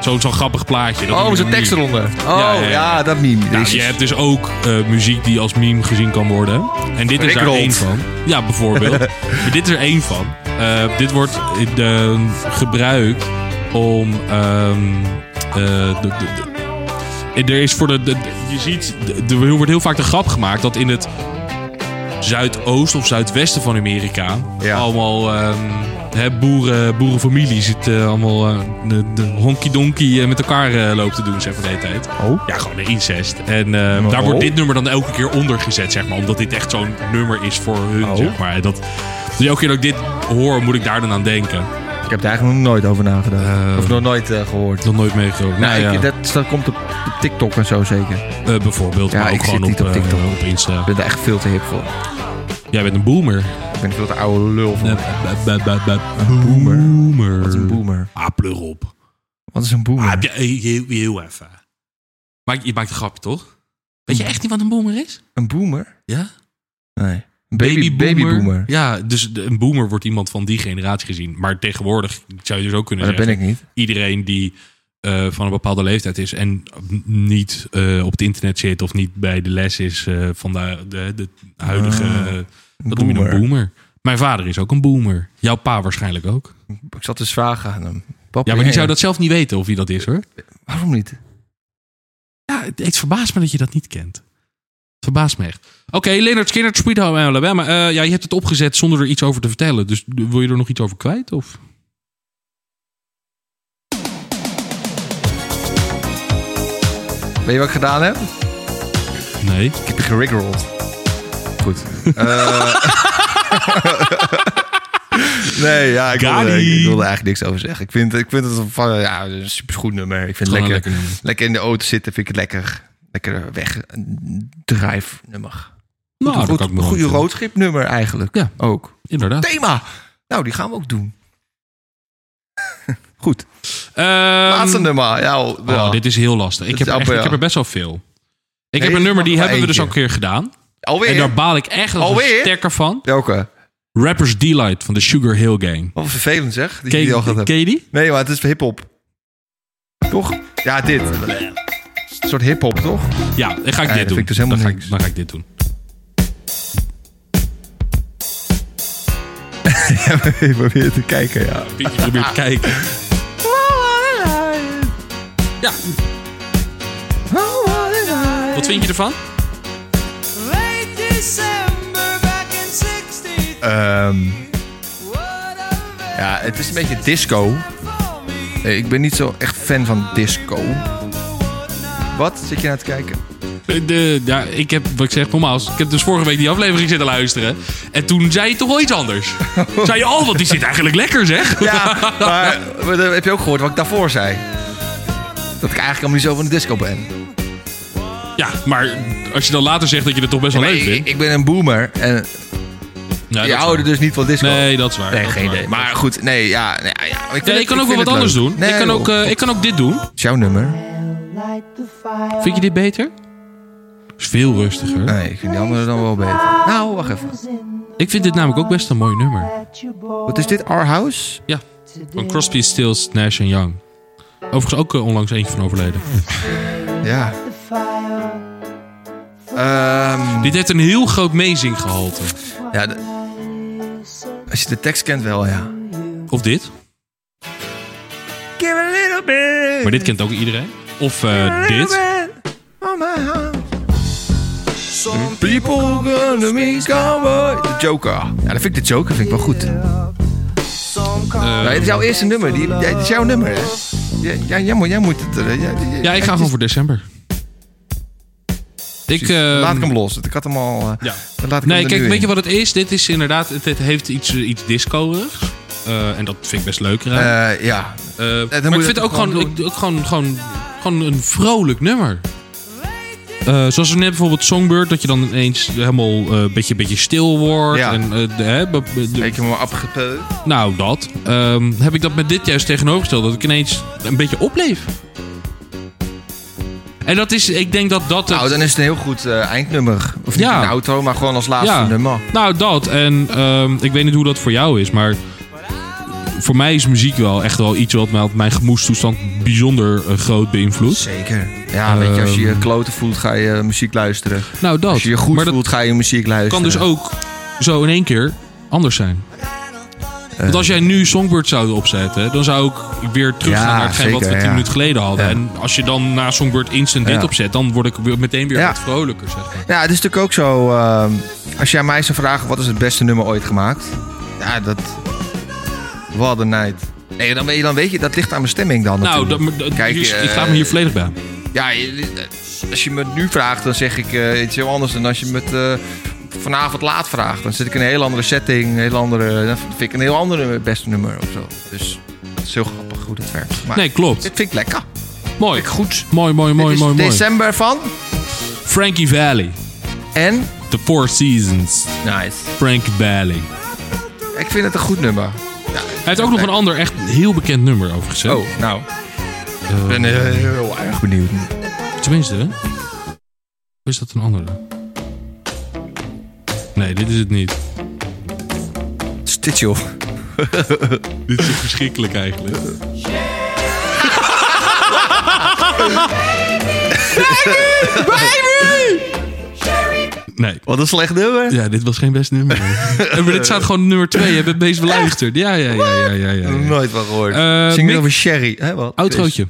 Zo'n zo'n grappig plaatje. Dat Oh, zo'n een tekst eronder. Oh, Ja, ja, ja, ja. dat meme. Nou, je hebt dus ook eh, muziek die als meme gezien kan worden. En dit is daar Rickrolled. één van. Ja, bijvoorbeeld. <laughs> maar dit is er één van. Eh, dit wordt eh, gebruikt om... ehm, eh, de, de, de- er is voor de, je ziet, de- er wordt heel vaak de grap gemaakt dat in het zuidoost of zuidwesten van Amerika Ja. allemaal ehm, hè, boeren, boerenfamilies het eh, allemaal eh, de, de honky-donky eh, met elkaar lopen te doen, zeg maar de hele tijd. Oh. Ja, gewoon de incest. En Oh. daar wordt dit nummer dan elke keer onder gezet, zeg maar. Omdat dit echt zo'n nummer is voor hun, Oh. zeg maar. Dat, dus elke keer dat ik dit hoor, moet ik daar dan aan denken. Ik heb er eigenlijk nog nooit over nagedacht. Eh, of nog nooit eh, gehoord. Nog nooit meegekomen. Nou, Nou, ja. dat, dat komt op, TikTok en zo zeker. Bijvoorbeeld, Ja, maar ook ik zit gewoon niet op, op TikTok. op Insta. Ik ben er echt veel te hip voor. Jij bent een boomer. Ik ben veel te oude lul. Een boomer? boomer. Wat is een boomer? Ah, pleur op. Wat is een boomer? Ah, heel, heel even. Maar je maakt een grapje, toch? Weet je echt niet wat een boomer is? Een boomer? Ja? Nee. Baby, babyboomer. Ja, dus een boomer wordt iemand van die generatie gezien. Maar tegenwoordig zou je dus ook kunnen Maar dat zeggen... ben ik niet. iedereen die eh, van een bepaalde leeftijd is en niet eh, op het internet zit of niet bij de les is eh, van de, de, de huidige. Ah, dat noem je een boomer. Mijn vader is ook een boomer. Jouw pa waarschijnlijk ook. Ik zat dus vragen aan hem. Papa, Ja, maar die zou dat zelf niet weten of wie dat is hoor. Waarom niet? Ja, het, het verbaast me dat je dat niet kent. Het verbaast me echt. Oké, Leonard Skinner, Sweet Home Alabama. Ja, je hebt het opgezet zonder er iets over te vertellen. Dus wil je er nog iets over kwijt? Of? Weet je wat ik gedaan heb? Nee. Ik heb je. Goed. Eh, <laughs> nee, ja, ik wilde, ik, eigenlijk niks over zeggen. Ik vind, ik vind het van, ja, een supergoed nummer. Ik vind het lekker, een lekker, in de auto zitten, vind ik het lekker. Lekker weg. Een drive nummer. Nou, goed, een goede roadtrip nummer eigenlijk. Ja. Ook. Inderdaad. Thema. Nou, die gaan we ook doen. Goed. Ehm, Laatste nummer. Ja, Oh, ja. dit is heel lastig. Ik heb, er echt, ik heb er best wel veel. Ik Nee, heb een nummer, die hebben we dus al een keer gedaan. Alweer? En daar baal ik echt als sterker van. Welke? Rappers Delight van de Sugar Hill Gang. Wat vervelend zeg. Die Ken al ken je die? Nee, maar het is hip-hop. Toch? Ja, dit. Een soort hip-hop, toch? Ja, dan ga ik dit doen. ik dus dan, ga ik, dan ga ik dit doen. <laughs> Even weer te kijken, ja. Pietje probeert te kijken. <laughs> Ja, wat vind je ervan? Late December back in 60. Ehm, ja, het is een beetje disco. Eh, Ik ben niet zo echt fan van disco. Wat? Zit je naar te kijken? De, ja, ik heb, wat ik zeg, nogmaals, ik heb dus vorige week die aflevering zitten luisteren. En toen zei je toch wel iets anders. <laughs> zei je, oh, want die zit eigenlijk lekker, zeg. Ja, <laughs> maar, maar dan heb je ook gehoord wat ik daarvoor zei? Dat ik eigenlijk helemaal niet zo van de disco ben. Ja, maar als je dan later zegt dat je het toch best wel leuk ik, vindt. ik ben een boomer en Ja, je waar. dus niet van disco. Nee, dat is waar. Nee, dat geen idee. Maar goed, nee, ja. Nee, ja ik, het- ik kan ook wel wat anders leuk. doen. Nee, ik, kan ook, eh, ik kan ook dit doen. Het is jouw nummer. Vind je dit beter? Is veel rustiger. Nee, ik vind die andere dan wel beter. Nou, wacht even. Ik vind dit namelijk ook best een mooi nummer. Wat is dit? Our House? Ja, van Crosby, Stills, Nash Young. Overigens ook eh, onlangs eentje van overleden. Ja. Ehm, Dit heeft een heel groot meezinggehalte. ja, de- als je de tekst kent wel, ja. Of dit. Give a little bit. Maar dit kent ook iedereen. Of eh, dit. People gonna be cowboy. De Joker. Ja, dat vind ik de Joker vind ik wel goed. Eh, Nee, het is jouw eerste nummer. Die, het is jouw nummer, hè? Ja, ja, jij, moet, jij moet het... eh, ja, ja, ik ga gewoon voor december. Ik, eh, Laat ik hem los. Ik had hem al... eh, Ja. dan laat ik Nee, hem kijk, weet je wat het is? Dit is inderdaad, het, het heeft iets, eh, iets disco-erigs. Eh, en dat vind ik best leuk eraan. Eh, ja. Eh, maar ik vind het ook gewoon, gewoon ik, ook gewoon, gewoon, gewoon een vrolijk nummer. Eh, zoals we net bijvoorbeeld Songbird, dat je dan ineens helemaal eh, een beetje, beetje stil wordt. Ja. En, eh, de, hè, be- be- de- Heb je hem maar afgepeuld? nou, dat. Ehm, heb ik dat met dit juist tegenovergesteld. Dat ik ineens een beetje opleef. En dat is, ik denk dat dat... het- Nou, dan is het een heel goed eindnummer. Of niet Ja. een auto, maar gewoon als laatste Ja. nummer. Nou, dat. En ehm, ik weet niet hoe dat voor jou is, maar voor mij is muziek wel echt wel iets wat mij op mijn gemoedstoestand bijzonder groot beïnvloedt. Zeker. Ja, weet je, als je je Ehm. kloten voelt, ga je muziek luisteren. Nou, dat. Als je je goed maar voelt, ga je muziek luisteren. kan dus ook zo in één keer anders zijn. Want als jij nu Songbird zou opzetten, dan zou ik weer teruggaan Ja, naar hetgeen wat we tien ja. minuten geleden hadden. Ja. En als je dan na Songbird instant dit opzet, dan word ik meteen weer Ja. wat vrolijker, zeg maar. Ja, het is natuurlijk ook zo... ehm, als jij mij zou vragen, wat is het beste nummer ooit gemaakt? Ja, dat... What a night. Nee, dan weet je, dan weet je dat ligt aan mijn stemming dan Nou, dat, dat- Kijk, hier- eh, ik ga me hier volledig bij. Ja, als je me nu vraagt, dan zeg ik eh, iets heel anders dan als je me het eh, vanavond laat vraagt. Dan zit ik in een heel andere setting, een heel andere, dan vind ik een heel andere beste nummer of zo. Dus het is heel grappig hoe dat werkt. Maar Nee, klopt. dit vind ik lekker. Mooi. Goed. Mooi, mooi, mooi, is mooi, mooi. december van Frankie Valley. en The Four Seasons. nice. Frankie Valley. Ik vind het een goed nummer. Hij heeft ook nog een ander echt heel bekend nummer overigens. hè? Oh, nou. Ik ben eh, heel erg benieuwd. Tenminste, hè? Of is dat een andere? Nee, dit is het niet. Dit, joh. <laughs> Dit is verschrikkelijk eigenlijk. Nee. Wat een slecht nummer. Ja, dit was geen best nummer. <laughs> En maar dit staat gewoon nummer 2. Je hebt het meest beluisterd. Ja, ja, ja, ja, ja. ja, ja. Nooit van gehoord. Eh, Zing over Sherry. Hè, wat? Outrootje.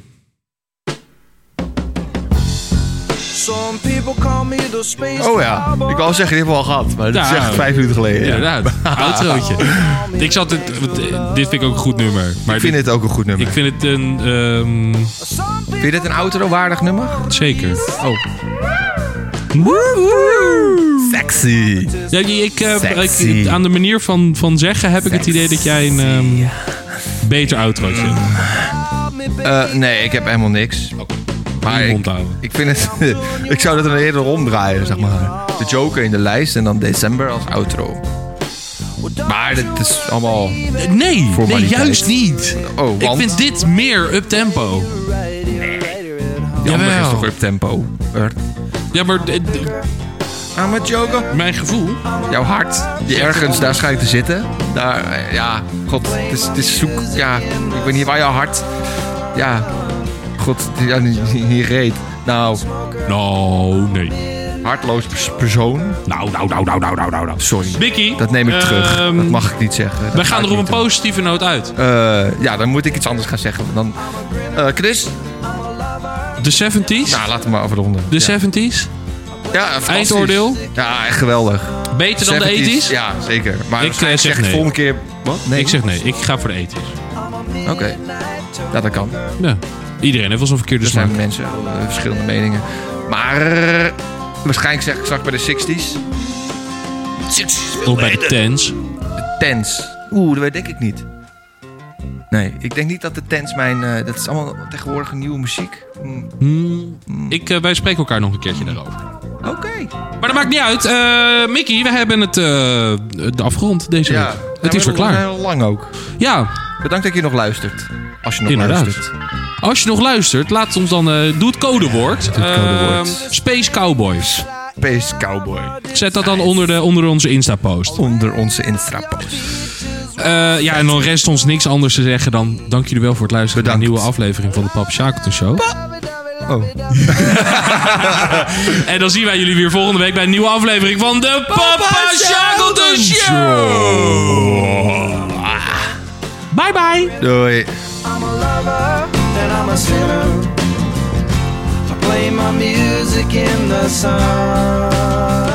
Some people call me the space Oh ja, ik wou zeggen, die hebben we al gehad. Maar dat is Ja. echt vijf minuten geleden. Ja. Inderdaad. Outrootje. <laughs> Ik zat het, eh, dit vind ik ook een goed nummer. Maar Ik vind dit- het ook een goed nummer. ik vind het een... ehm, Vind je dit een outro-waardig nummer? zeker. Oh. Sexy. Ja, ik, eh, Sexy. ik- aan de manier van, van zeggen heb ik het idee dat jij een ehm, beter outrootje hebt. Eh, nee, ik heb helemaal niks. Maar ik, ik vind het... <laughs> ik zou dat dan eerder omdraaien, zeg maar. De Joker in de lijst en dan december als outro. Maar dit is allemaal... Nee, nee, Formaliteit. juist niet. Oh, Ik vind dit meer up-tempo. die andere is toch up tempo. Ja, maar Ah, met Joker. mijn gevoel... Jouw hart, die ergens daar schijnt te zitten. Daar, eh, ja, god, het is, het is zoek. Ja, ik weet niet waar jouw hart. Ja, god, ja, hier reed. Nou, Nou, nee. hartloos pers- persoon. Nou, nou, nou, nou, nou, nou, nou. nou. Sorry. Mickey. Dat neem ik terug. ehm, Dat mag ik niet zeggen. Dat We ga gaan er op een doen. positieve noot uit. Eh, ja, dan moet ik iets anders gaan zeggen. Dan, Eh, Chris? De 70s. Nou, laten we maar afronden. de ja. 70s. Ja. Eindoordeel? Ja, echt geweldig. Beter dan de 70s? 80s? Ja, zeker. Maar Ik, ik eh, zeg zeg nee. volgende keer... Wat? Nee? Ik zeg nee. Ik ga voor de 80s. Oké. Ja, dat kan. Ja. Iedereen heeft wel zo'n verkeerde Er smaak. zijn mensen, eh, verschillende meningen. Maar eh, waarschijnlijk zeg ik straks bij de 60s. 60s Of bij de tens. Tens. Oeh, dat weet ik niet. Nee, ik denk niet dat de tens mijn... eh, dat is allemaal tegenwoordig nieuwe muziek. Hm, Hmm. Ik, eh, wij spreken elkaar nog een keertje daarover. Oké. Maar dat maakt niet uit. Eh Mickey, we hebben het eh, de afgerond deze Ja. week. Nou, Het is we weer hebben klaar. Heel lang ook. Ja, Bedankt dat je nog luistert. Als je nog Inderdaad. luistert. als je nog luistert, laat ons dan... eh doe het codewoord. het codewoord. Eh, Space Cowboys. Space Cowboy. Zet dat dan onder, de, onder onze Insta-post. Onder onze Insta-post. Eh, ja, en dan rest ons niks anders te zeggen dan... Dank jullie wel voor het luisteren naar een nieuwe aflevering van de Papa Shackleton Show. Oh. <laughs> En dan zien wij jullie weer volgende week bij een nieuwe aflevering van de Papa Shackleton Show. Bye bye. Doei. I'm a lover and I'm a sinner. Play my music in the sun.